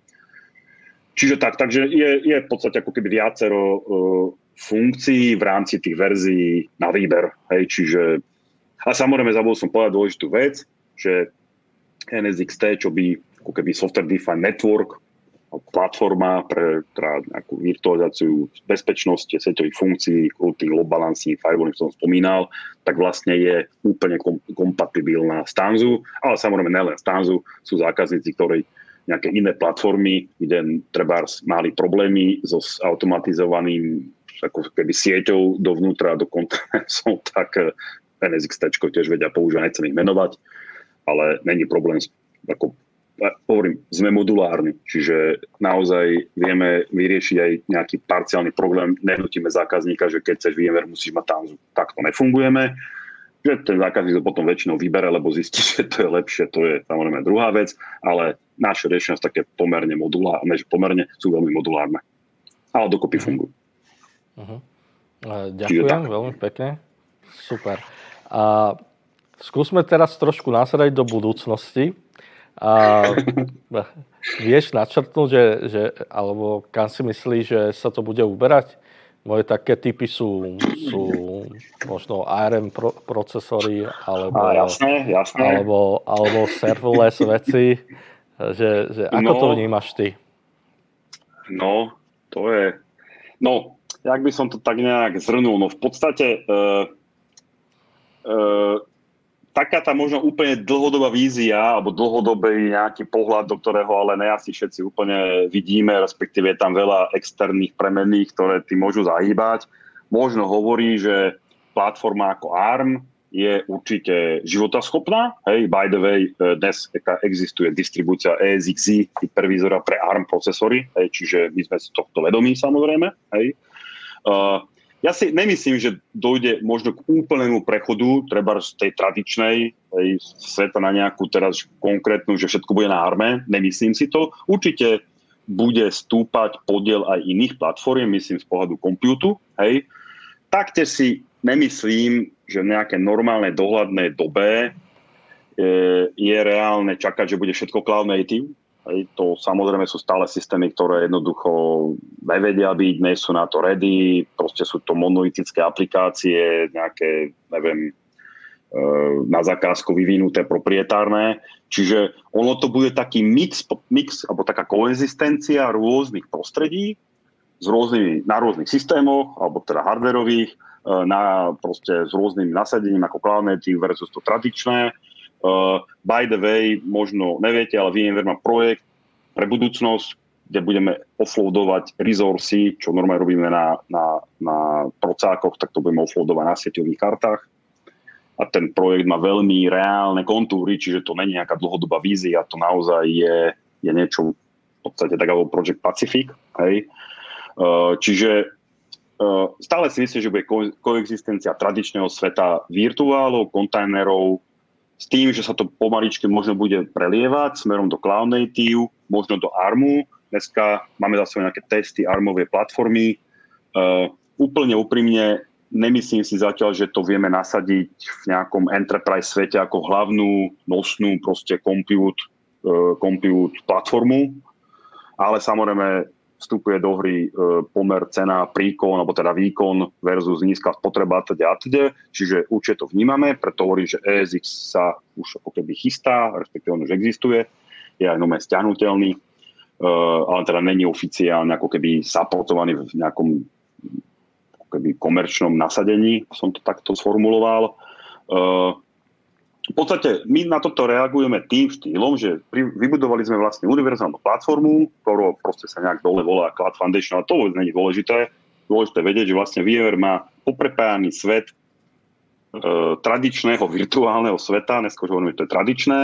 Čiže tak, takže je, je v podstate ako keby viacero funkcií v rámci tých verzií na výber. Hej, čiže, a samozrejme zabudol som povedať dôležitú vec, že NSXT, čo by ako keby software defined network, platforma pre teda nejakú virtualizáciu bezpečnosti, sieťových funkcií, routing, load balancing, firewalling som spomínal, tak vlastne je úplne kom- kompatibilná s Tanzu, ale samozrejme nelen s Tanzu, sú zákazníci, ktorí nejaké iné platformy, kde treba mali problémy so automatizovaným ako keby sieťou dovnútra do kontencov, [laughs] tak eh, NSX tiež vedia používať, nechcem ich menovať, ale není problém ako hovorím, sme modulárni, čiže naozaj vieme vyriešiť aj nejaký parciálny problém. Nenutíme zákazníka, že keď chceš VMware, musíš mať Tanzu. Tak to nefungujeme. Že ten zákazník to potom väčšinou vybere, lebo zistí, [laughs] že to je lepšie, to je samozrejme druhá vec, ale naše riešenia sú také pomerne modulárne, že pomerne sú veľmi modulárne. Ale dokopy fungujú. Uh-huh. Ďakujem veľmi pekne. Super. A skúsme teraz trošku následať do budúcnosti. A [laughs] vieš načrtnúť, že, že, alebo kam si myslíš, že sa to bude uberať? Moje také typy sú, sú možno ARM pro, procesory, alebo, A, jasné, jasné. alebo, alebo serverless veci. Že, že ako no, to vnímaš ty? No, to je... No, jak by som to tak nejak zhrnul? No v podstate uh, uh, taká tá možno úplne dlhodobá vízia alebo dlhodobý nejaký pohľad, do ktorého ale ne asi všetci úplne vidíme, respektíve je tam veľa externých premenných, ktoré tým môžu zahýbať. Možno hovorí, že platforma ako ARM je určite životaschopná. Hej, by the way, e, dnes existuje distribúcia ESXi hypervízora pre ARM procesory, hej, čiže my sme si tohto vedomí samozrejme. Hej. Ja si nemyslím, že dojde možno k úplnému prechodu, treba z tej tradičnej tej sveta na nejakú teraz konkrétnu, že všetko bude na arme. Nemyslím si to. Určite bude stúpať podiel aj iných platform, myslím z pohľadu komputu. Hej. Taktiež si nemyslím, že v nejakej normálnej dohľadnej dobe je, je reálne čakať, že bude všetko cloud native. Hej, to samozrejme sú stále systémy, ktoré jednoducho nevedia byť, nie sú na to ready, proste sú to monolitické aplikácie, nejaké, neviem, e, na zakázku vyvinuté proprietárne. Čiže ono to bude taký mix, mix alebo taká koexistencia rôznych prostredí s rôznymi, na rôznych systémoch, alebo teda hardverových, e, na, proste s rôznym nasadením ako cloud native versus to tradičné Uh, by the way, možno neviete, ale VMware má projekt pre budúcnosť, kde budeme offloadovať resursy, čo normálne robíme na, na, na procákoch, tak to budeme offloadovať na sieťových kartách. A ten projekt má veľmi reálne kontúry, čiže to není nejaká dlhodobá vízia, to naozaj je, je niečo v podstate tak ako Project Pacific. Hej. Uh, čiže stále si myslím, že bude ko- koexistencia tradičného sveta virtuálov, kontajnerov, s tým, že sa to pomaličky možno bude prelievať smerom do Cloud Native, možno do ARMu. Dneska máme zase nejaké testy ARMovej platformy. Uh, úplne úprimne nemyslím si zatiaľ, že to vieme nasadiť v nejakom enterprise svete ako hlavnú nosnú proste compute, uh, compute platformu. Ale samozrejme vstupuje do hry e, pomer cena, príkon, alebo teda výkon versus nízka spotreba a teda. Čiže určite to vnímame, preto hovorím, že ESX sa už ako keby chystá, respektíve on už existuje, je aj nové stiahnutelný, e, ale teda není oficiálne ako keby supportovaný v nejakom ako keby komerčnom nasadení, som to takto sformuloval. E, v podstate my na toto reagujeme tým štýlom, že pri, vybudovali sme vlastne univerzálnu platformu, ktorú proste sa nejak dole volá Cloud Foundation, ale to vôbec není dôležité. Dôležité vedieť, že vlastne VMware má poprepájaný svet e, tradičného virtuálneho sveta, dneska už hovoríme, že to je tradičné,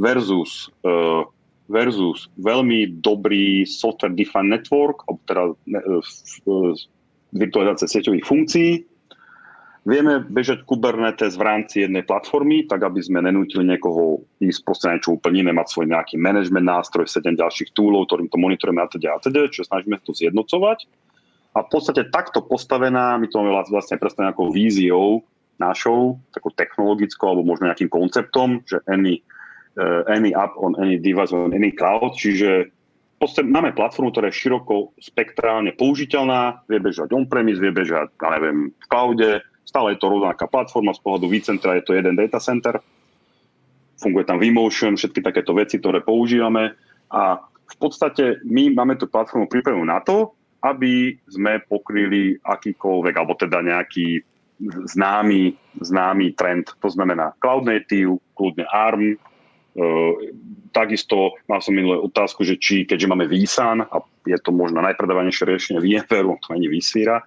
versus, e, versus veľmi dobrý software defined network, teda e, e, virtualizácia sieťových funkcií, Vieme bežať Kubernetes v rámci jednej platformy, tak aby sme nenútili niekoho ísť proste niečo úplne iné, mať svoj nejaký management nástroj, 7 ďalších túlov, ktorým to monitorujeme a teda a teda, čo snažíme to zjednocovať. A v podstate takto postavená, my to máme vlastne presne nejakou víziou našou, takou technologickou alebo možno nejakým konceptom, že any, uh, any app on any device on any cloud, čiže podstate máme platformu, ktorá je široko spektrálne použiteľná, vie bežať on-premise, vie bežať, ja neviem, v cloude, Stále je to rovnaká platforma, z pohľadu vCentra je to jeden data center, funguje tam vMotion, všetky takéto veci, ktoré používame. A v podstate my máme tú platformu pripravenú na to, aby sme pokryli akýkoľvek, alebo teda nejaký známy, známy trend, to znamená Cloud Native, kľudne ARM, e, takisto mal som minulé otázku, že či, keďže máme vSAN a je to možno najpredávanejšie riešenie VMware, to ani E,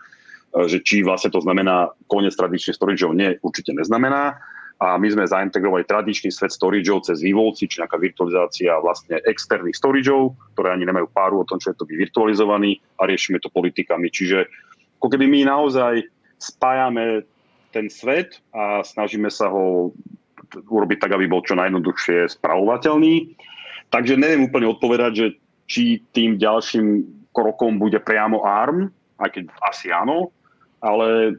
že či vlastne to znamená koniec tradičných storageov, nie, určite neznamená. A my sme zaintegrovali tradičný svet storageov cez vývolci, či nejaká virtualizácia vlastne externých storageov, ktoré ani nemajú páru o tom, čo je to byť virtualizovaný a riešime to politikami. Čiže ako keby my naozaj spájame ten svet a snažíme sa ho urobiť tak, aby bol čo najjednoduchšie spravovateľný. Takže neviem úplne odpovedať, že či tým ďalším krokom bude priamo ARM, aj keď asi áno, ale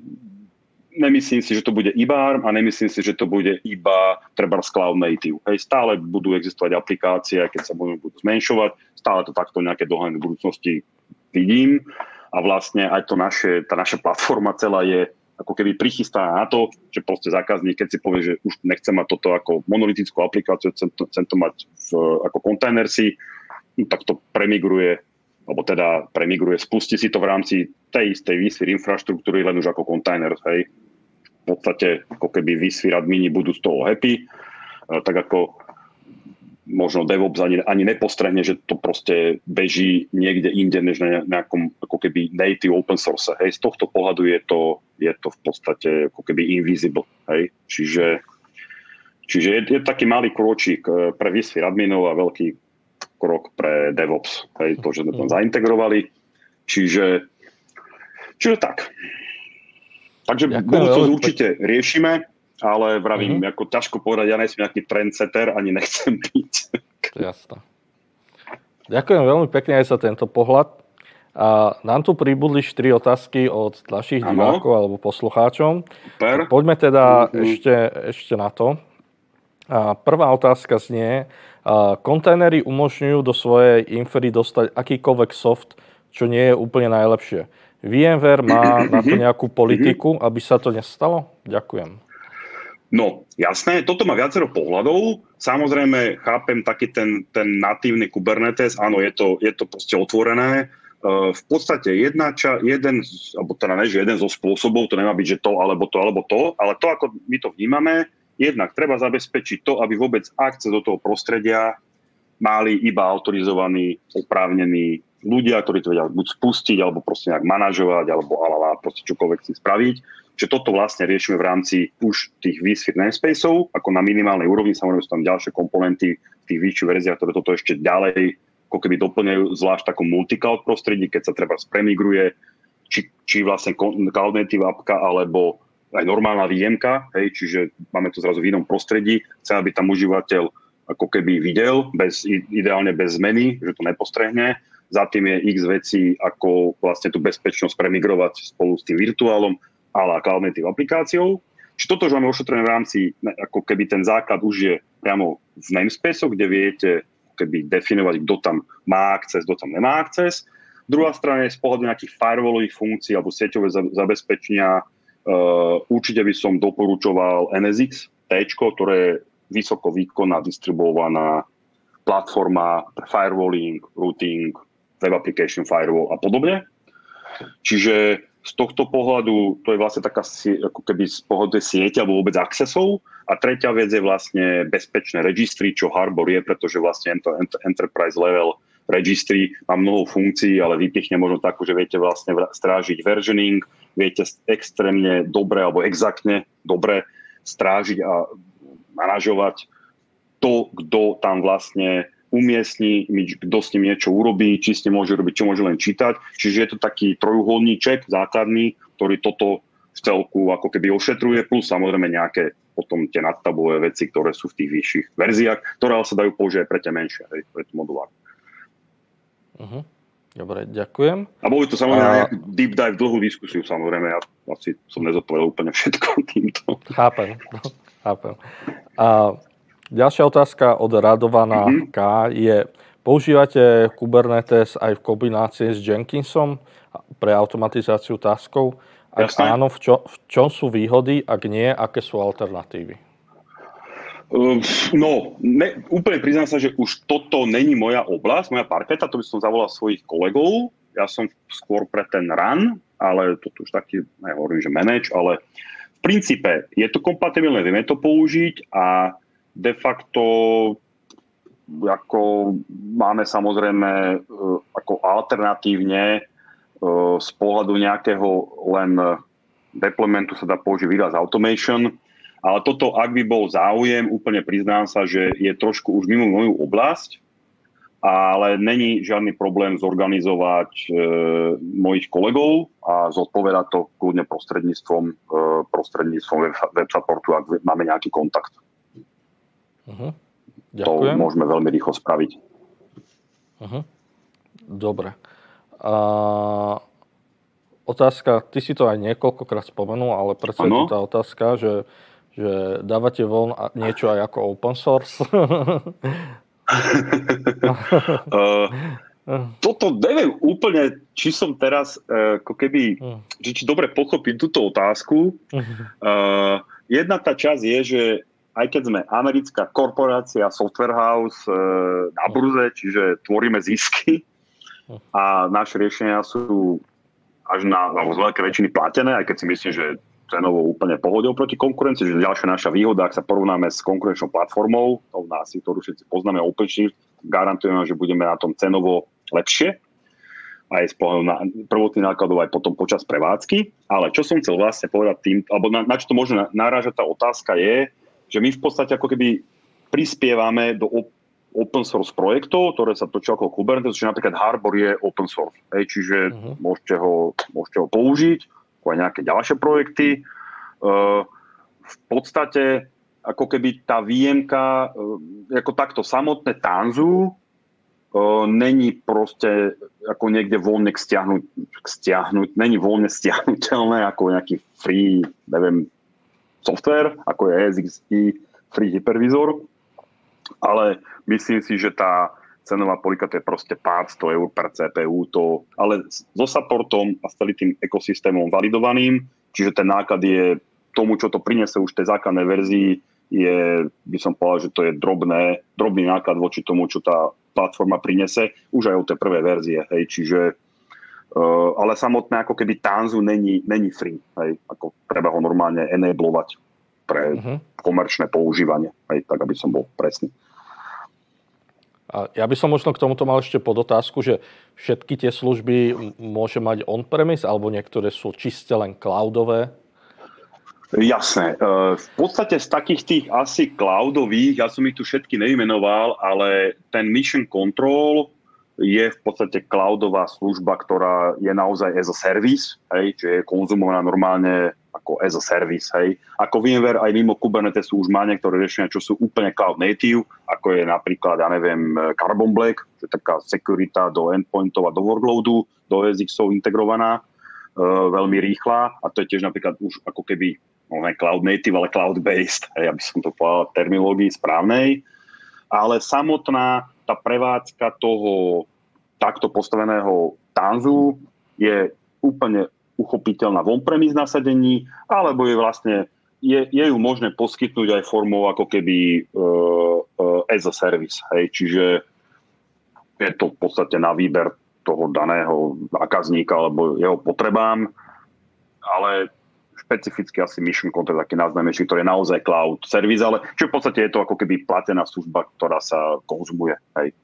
nemyslím si, že to bude iba ARM a nemyslím si, že to bude iba treba Cloud Native. Hej, stále budú existovať aplikácie, keď sa budú, budú zmenšovať, stále to takto nejaké dohľadné budúcnosti vidím a vlastne aj to naše, tá naša platforma celá je ako keby prichystaná na to, že proste zákazník, keď si povie, že už nechce mať toto ako monolitickú aplikáciu, chcem to, chcem to mať v, ako kontajner si, no, tak to premigruje alebo teda premigruje, spustí si to v rámci tej istej vSphere infraštruktúry, len už ako kontajner, hej. V podstate ako keby vSphere admini budú z toho happy, tak ako možno DevOps ani, ani nepostrehne, že to proste beží niekde inde, než na nejakom ako keby native open source. Hej. Z tohto pohľadu je to, je to v podstate ako keby invisible. Hej. Čiže, čiže je, je taký malý kročík e, pre vSphere adminov a veľký krok pre DevOps, hej, to, že sme tam mm. zaintegrovali. Čiže, čiže tak. Takže budúcnosť určite riešime, ale vravím, mm-hmm. ako ťažko povedať, ja nejsem nejaký trendsetter, ani nechcem [laughs] byť. Jasné. Ďakujem veľmi pekne aj za tento pohľad. A nám tu pribudli štyri otázky od našich ano. divákov alebo poslucháčov. Super. Poďme teda mm-hmm. ešte, ešte na to. A prvá otázka znie, kontajnery umožňujú do svojej infery dostať akýkoľvek soft, čo nie je úplne najlepšie. VMware má na to nejakú politiku, aby sa to nestalo? Ďakujem. No, jasné, toto má viacero pohľadov. Samozrejme, chápem taký ten, ten natívny Kubernetes, áno, je to, je to proste otvorené. Uh, v podstate jedna ča, jeden, alebo teda ne, že jeden zo spôsobov, to nemá byť, že to, alebo to, alebo to, ale to, ako my to vnímame, Jednak treba zabezpečiť to, aby vôbec akce do toho prostredia mali iba autorizovaní, oprávnení ľudia, ktorí to vedia buď spustiť, alebo proste nejak manažovať, alebo alala, proste čokoľvek si spraviť. Čiže toto vlastne riešime v rámci už tých vSphere namespaceov, ako na minimálnej úrovni, samozrejme sú tam ďalšie komponenty v tých vyšších verziách, ktoré toto ešte ďalej ako keby doplňajú, zvlášť takom multicloud prostredí, keď sa treba spremigruje či, či vlastne Cloud Native appka, alebo aj normálna výjemka, hej, čiže máme to zrazu v inom prostredí, chcem, aby tam užívateľ ako keby videl, bez, ideálne bez zmeny, že to nepostrehne. Za tým je x vecí, ako vlastne tú bezpečnosť premigrovať spolu s tým virtuálom, ale cloud native aplikáciou. Čiže toto, že máme ošetrené v rámci, ako keby ten základ už je priamo v namespace, kde viete keby definovať, kto tam má akces, kto tam nemá akces. Druhá strana je z pohľadu nejakých firewallových funkcií alebo sieťové zabezpečenia Uh, určite by som doporučoval NSX T, ktoré je vysoko výkonná distribuovaná platforma pre firewalling, routing, web application firewall a podobne. Čiže z tohto pohľadu to je vlastne taká ako keby z pohľadu siete alebo vôbec accessov. A tretia vec je vlastne bezpečné registry, čo Harbor je, pretože vlastne enterprise level registry má mnoho funkcií, ale vypichne možno takú, že viete vlastne strážiť versioning, viete extrémne dobre alebo exaktne dobre strážiť a manažovať to, kto tam vlastne umiestni, kto s ním niečo urobí, či s ním môže robiť, čo môže len čítať. Čiže je to taký trojuholníček základný, ktorý toto v celku ako keby ošetruje, plus samozrejme nejaké potom tie nadtabové veci, ktoré sú v tých vyšších verziách, ktoré sa dajú použiť aj pre tie menšie, pre tú modulárne. Uh-huh. Dobre, ďakujem. A boli to samozrejme a... deep dive, dlhú diskusiu samozrejme. Ja asi som nezodpovedal úplne všetko [laughs] týmto. Chápem, no, chápem. A ďalšia otázka od Radovana mm-hmm. K je, používate Kubernetes aj v kombinácii s Jenkinsom pre automatizáciu taskov? Ak Jasne. áno, v, čo, v čom sú výhody, ak nie, aké sú alternatívy? Ehm, no, ne, úplne priznám sa, že už toto není moja oblasť, moja parketa, to by som zavolal svojich kolegov. Ja som skôr pre ten run, ale toto už taký, nehovorím, že manage, ale v princípe je to kompatibilné, vieme to použiť a de facto ako máme samozrejme e, ako alternatívne e, z pohľadu nejakého len deploymentu sa dá použiť výraz automation, ale toto, ak by bol záujem, úplne priznám sa, že je trošku už mimo moju oblasť, ale není žiadny problém zorganizovať e, mojich kolegov a zodpovedať to kľudne prostredníctvom, e, prostredníctvom web, web supportu, ak máme nejaký kontakt. Uh-huh. To môžeme veľmi rýchlo spraviť. Uh-huh. Dobre. A otázka, ty si to aj niekoľkokrát spomenul, ale predsa je tá otázka, že že dávate von niečo aj ako open source? uh, [laughs] toto neviem úplne, či som teraz uh, ako keby, uh. či, či dobre pochopím túto otázku. Uh, jedna tá časť je, že aj keď sme americká korporácia, software house uh, na burze, čiže tvoríme zisky a naše riešenia sú až na, alebo z veľké väčšiny platené, aj keď si myslím, že cenovo úplne pohodil proti konkurencii, že ďalšia naša výhoda, ak sa porovnáme s konkurenčnou platformou, to nás, ktorú všetci poznáme OpenShift, garantujeme, že budeme na tom cenovo lepšie, aj z pohľadu na prvotných nákladov, aj potom počas prevádzky. Ale čo som chcel vlastne povedať tým, alebo na, na čo to možno narážať tá otázka je, že my v podstate ako keby prispievame do open source projektov, ktoré sa točia ako Kubernetes, čiže napríklad Harbor je open source, hej, čiže uh-huh. môžete, ho, môžete ho použiť ako aj nejaké ďalšie projekty. E, v podstate ako keby tá výjemka, e, ako takto samotné Tanzu, e, není proste ako niekde voľne stiahnuť, stiahnuť, není voľne stiahnutelné ako nejaký free, neviem, software, ako je ESXi, free hypervisor, ale myslím si, že tá cenová polika to je proste pár 100 eur per CPU, to, ale so supportom a s celým tým ekosystémom validovaným, čiže ten náklad je tomu, čo to prinese už tej základnej verzii, je, by som povedal, že to je drobné, drobný náklad voči tomu, čo tá platforma prinese, už aj od tej prvej verzie, hej, čiže uh, ale samotné ako keby Tanzu není, není free, hej, ako treba ho normálne enablovať pre uh-huh. komerčné používanie, hej, tak aby som bol presný. A ja by som možno k tomuto mal ešte podotázku, že všetky tie služby môže mať on-premise, alebo niektoré sú čiste len cloudové? Jasné. V podstate z takých tých asi cloudových, ja som ich tu všetky nevymenoval, ale ten Mission Control je v podstate cloudová služba, ktorá je naozaj as a service, hej, čiže je konzumovaná normálne ako as a service. Hej. Ako VMware aj mimo Kubernetes už má niektoré riešenia, čo sú úplne cloud native, ako je napríklad, ja neviem, Carbon Black, čo je taká securita do endpointov a do workloadu, do SXov integrovaná, e, veľmi rýchla a to je tiež napríklad už ako keby no ne cloud native, ale cloud-based, hej, aby som to povedal terminológii správnej. Ale samotná tá prevádzka toho takto postaveného Tanzu je úplne uchopiteľná v on-premise nasadení, alebo je vlastne je, je ju možné poskytnúť aj formou ako keby uh, uh, as a service. Hej. Čiže je to v podstate na výber toho daného zákazníka alebo jeho potrebám, ale špecificky asi Mission Control taký najznámejší, ktorý je naozaj cloud service, ale čiže v podstate je to ako keby platená služba, ktorá sa konzumuje. Hej.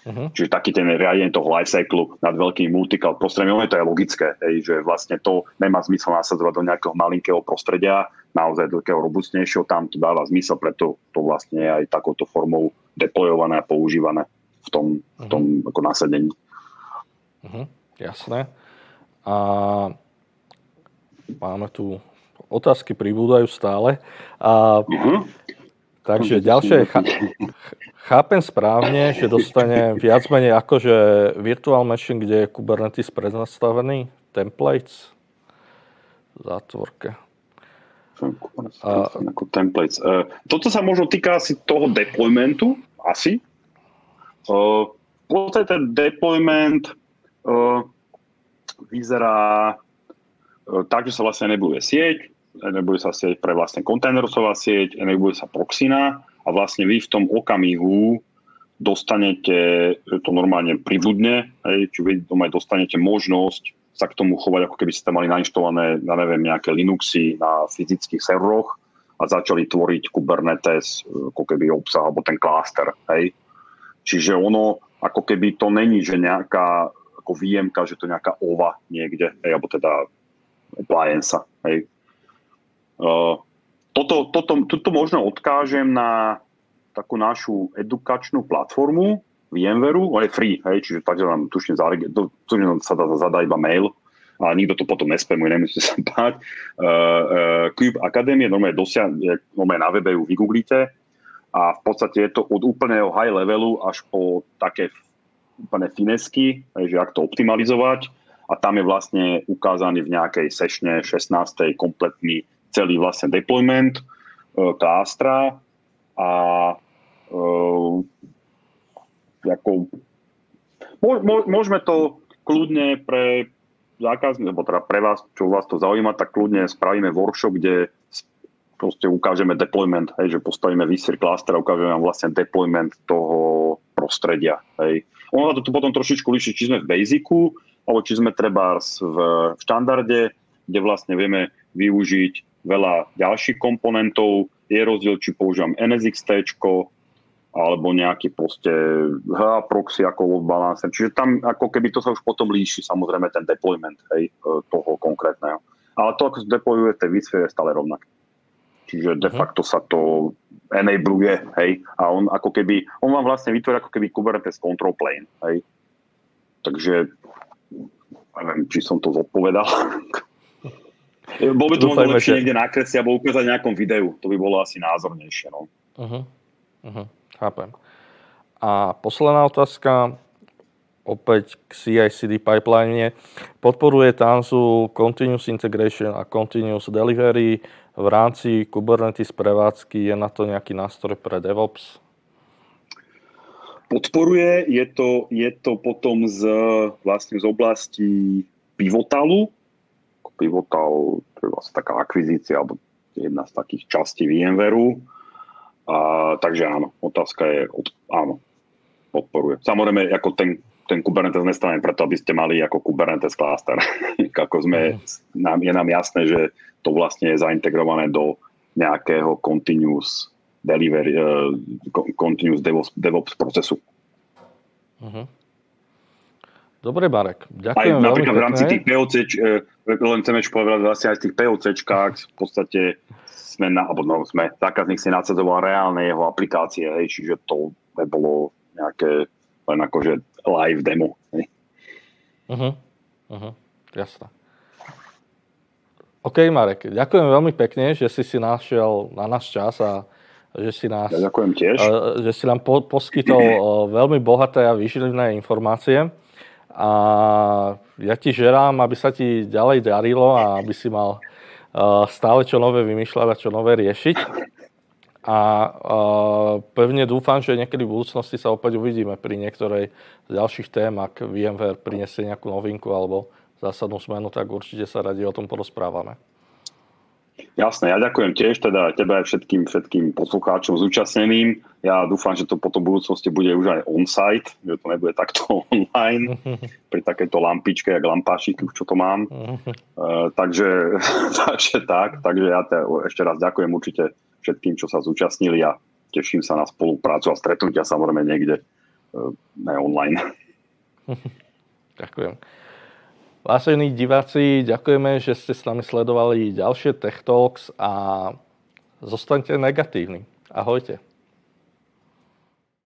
Uh-huh. Čiže taký ten riadenie toho lifecycle nad veľkým multicloud prostredím, to je logické, hej, že vlastne to nemá zmysel nasadzovať do nejakého malinkého prostredia, naozaj do takého robustnejšieho, tam to dáva zmysel, preto to vlastne je aj takouto formou deployované a používané v tom, uh-huh. v tom mhm. ako nasadení. Uh-huh. Jasné. A máme tu otázky pribúdajú stále. A, uh-huh. Takže ďalšie, chápem správne, že dostane viac menej akože virtual machine, kde je Kubernetes prednastavený, templates zátvorke. A... Ako templates. Uh, toto sa možno týka asi toho deploymentu, asi. Uh, v podstate ten deployment uh, vyzerá tak, že sa vlastne nebuduje sieť, nebude sa sieť pre vlastne kontajnerová sieť, nebude sa proxina a vlastne vy v tom okamihu dostanete to normálne pribudne, či vy doma dostanete možnosť sa k tomu chovať, ako keby ste mali nainštalované, ja neviem, nejaké Linuxy na fyzických serveroch a začali tvoriť Kubernetes, ako keby obsah, alebo ten kláster, hej. Čiže ono, ako keby to není, že nejaká ako výjemka, že to nejaká OVA niekde, hej, alebo teda appliance, hej. Uh, toto, toto, toto možno odkážem na takú našu edukačnú platformu VMware, on je free, hej, čiže takže nám tušne, tušne sa dá zadá iba mail a nikto to potom nespamuje, nemusíte [laughs] sa báť. Uh, uh, Cube Academy normálne, dosia, normálne na webe ju vygooglite a v podstate je to od úplného high levelu až po také úplne finesky, hej, že ak to optimalizovať a tam je vlastne ukázaný v nejakej sešne 16. kompletný celý vlastne deployment uh, klástra a uh, ako, môžeme to kľudne pre zákazník, alebo teda pre vás, čo vás to zaujíma, tak kľudne spravíme workshop, kde proste ukážeme deployment, hej, že postavíme vysvier cluster a ukážeme vám vlastne deployment toho prostredia. Hej. Ono to tu potom trošičku líši, či sme v Basicu, alebo či sme treba v, štandarde, kde vlastne vieme využiť veľa ďalších komponentov. Je rozdiel, či používam NSXT, alebo nejaký proste H proxy ako load balancer. Čiže tam ako keby to sa už potom líši samozrejme ten deployment hej, e, toho konkrétneho. Ale to, ako sa deployuje tej výsvie, je stále rovnaké. Čiže de mhm. facto sa to enableuje, hej, a on ako keby, on vám vlastne vytvorí ako keby Kubernetes control plane, hej. Takže, neviem, či som to zodpovedal. [laughs] Bol by to možno lepšie niekde nakresliť alebo ukázať nejakom videu. To by bolo asi názornejšie. No. Uh-huh. Uh-huh. Chápem. A posledná otázka, opäť k CI/CD pipeline. Podporuje Tanzu Continuous Integration a Continuous Delivery v rámci Kubernetes prevádzky. Je na to nejaký nástroj pre DevOps? Podporuje. Je to, je to potom z, vlastne z oblasti Pivotalu, Pivotal, to je vlastne taká akvizícia, alebo jedna z takých častí VMwareu. A, takže áno, otázka je, od, áno, podporuje. Samozrejme, ako ten, ten Kubernetes nestane preto, aby ste mali ako Kubernetes cluster. [laughs] ako sme, nám, je nám jasné, že to vlastne je zaintegrované do nejakého continuous delivery, uh, continuous DevOps, DevOps procesu. Uh-huh. Dobre, Marek. Ďakujem aj napríklad v rámci tých POC, eh, len chceme povedať, vlastne aj v tých POCčkách v podstate sme, na, alebo no, sme, zákazník si nadsadzoval reálne jeho aplikácie, hej, čiže to nebolo nejaké len akože live demo. Uh-huh. Uh-huh. Jasné. OK, Marek, ďakujem veľmi pekne, že si si našiel na náš čas a že si, nás, ja ďakujem tiež. že si nám po, poskytol [clears throat] veľmi bohaté a vyžilené informácie. A ja ti žerám, aby sa ti ďalej darilo a aby si mal stále čo nové vymýšľať a čo nové riešiť. A pevne dúfam, že niekedy v budúcnosti sa opäť uvidíme pri niektorej z ďalších tém, ak VMware prinesie nejakú novinku alebo zásadnú smenu, tak určite sa radi o tom porozprávame. Jasné, ja ďakujem tiež teda tebe aj všetkým, všetkým poslucháčom zúčastneným. Ja dúfam, že to potom v budúcnosti bude už aj on-site, že to nebude takto [laughs] online, [laughs] pri takejto lampičke, jak lampášik, čo to mám. uh, [laughs] takže, takže tak, takže ja te, ešte raz ďakujem určite všetkým, čo sa zúčastnili a teším sa na spoluprácu a stretnutia samozrejme niekde, uh, ne online. ďakujem. Vážení diváci, ďakujeme, že ste s nami sledovali ďalšie Tech Talks a zostaňte negatívni. Ahojte.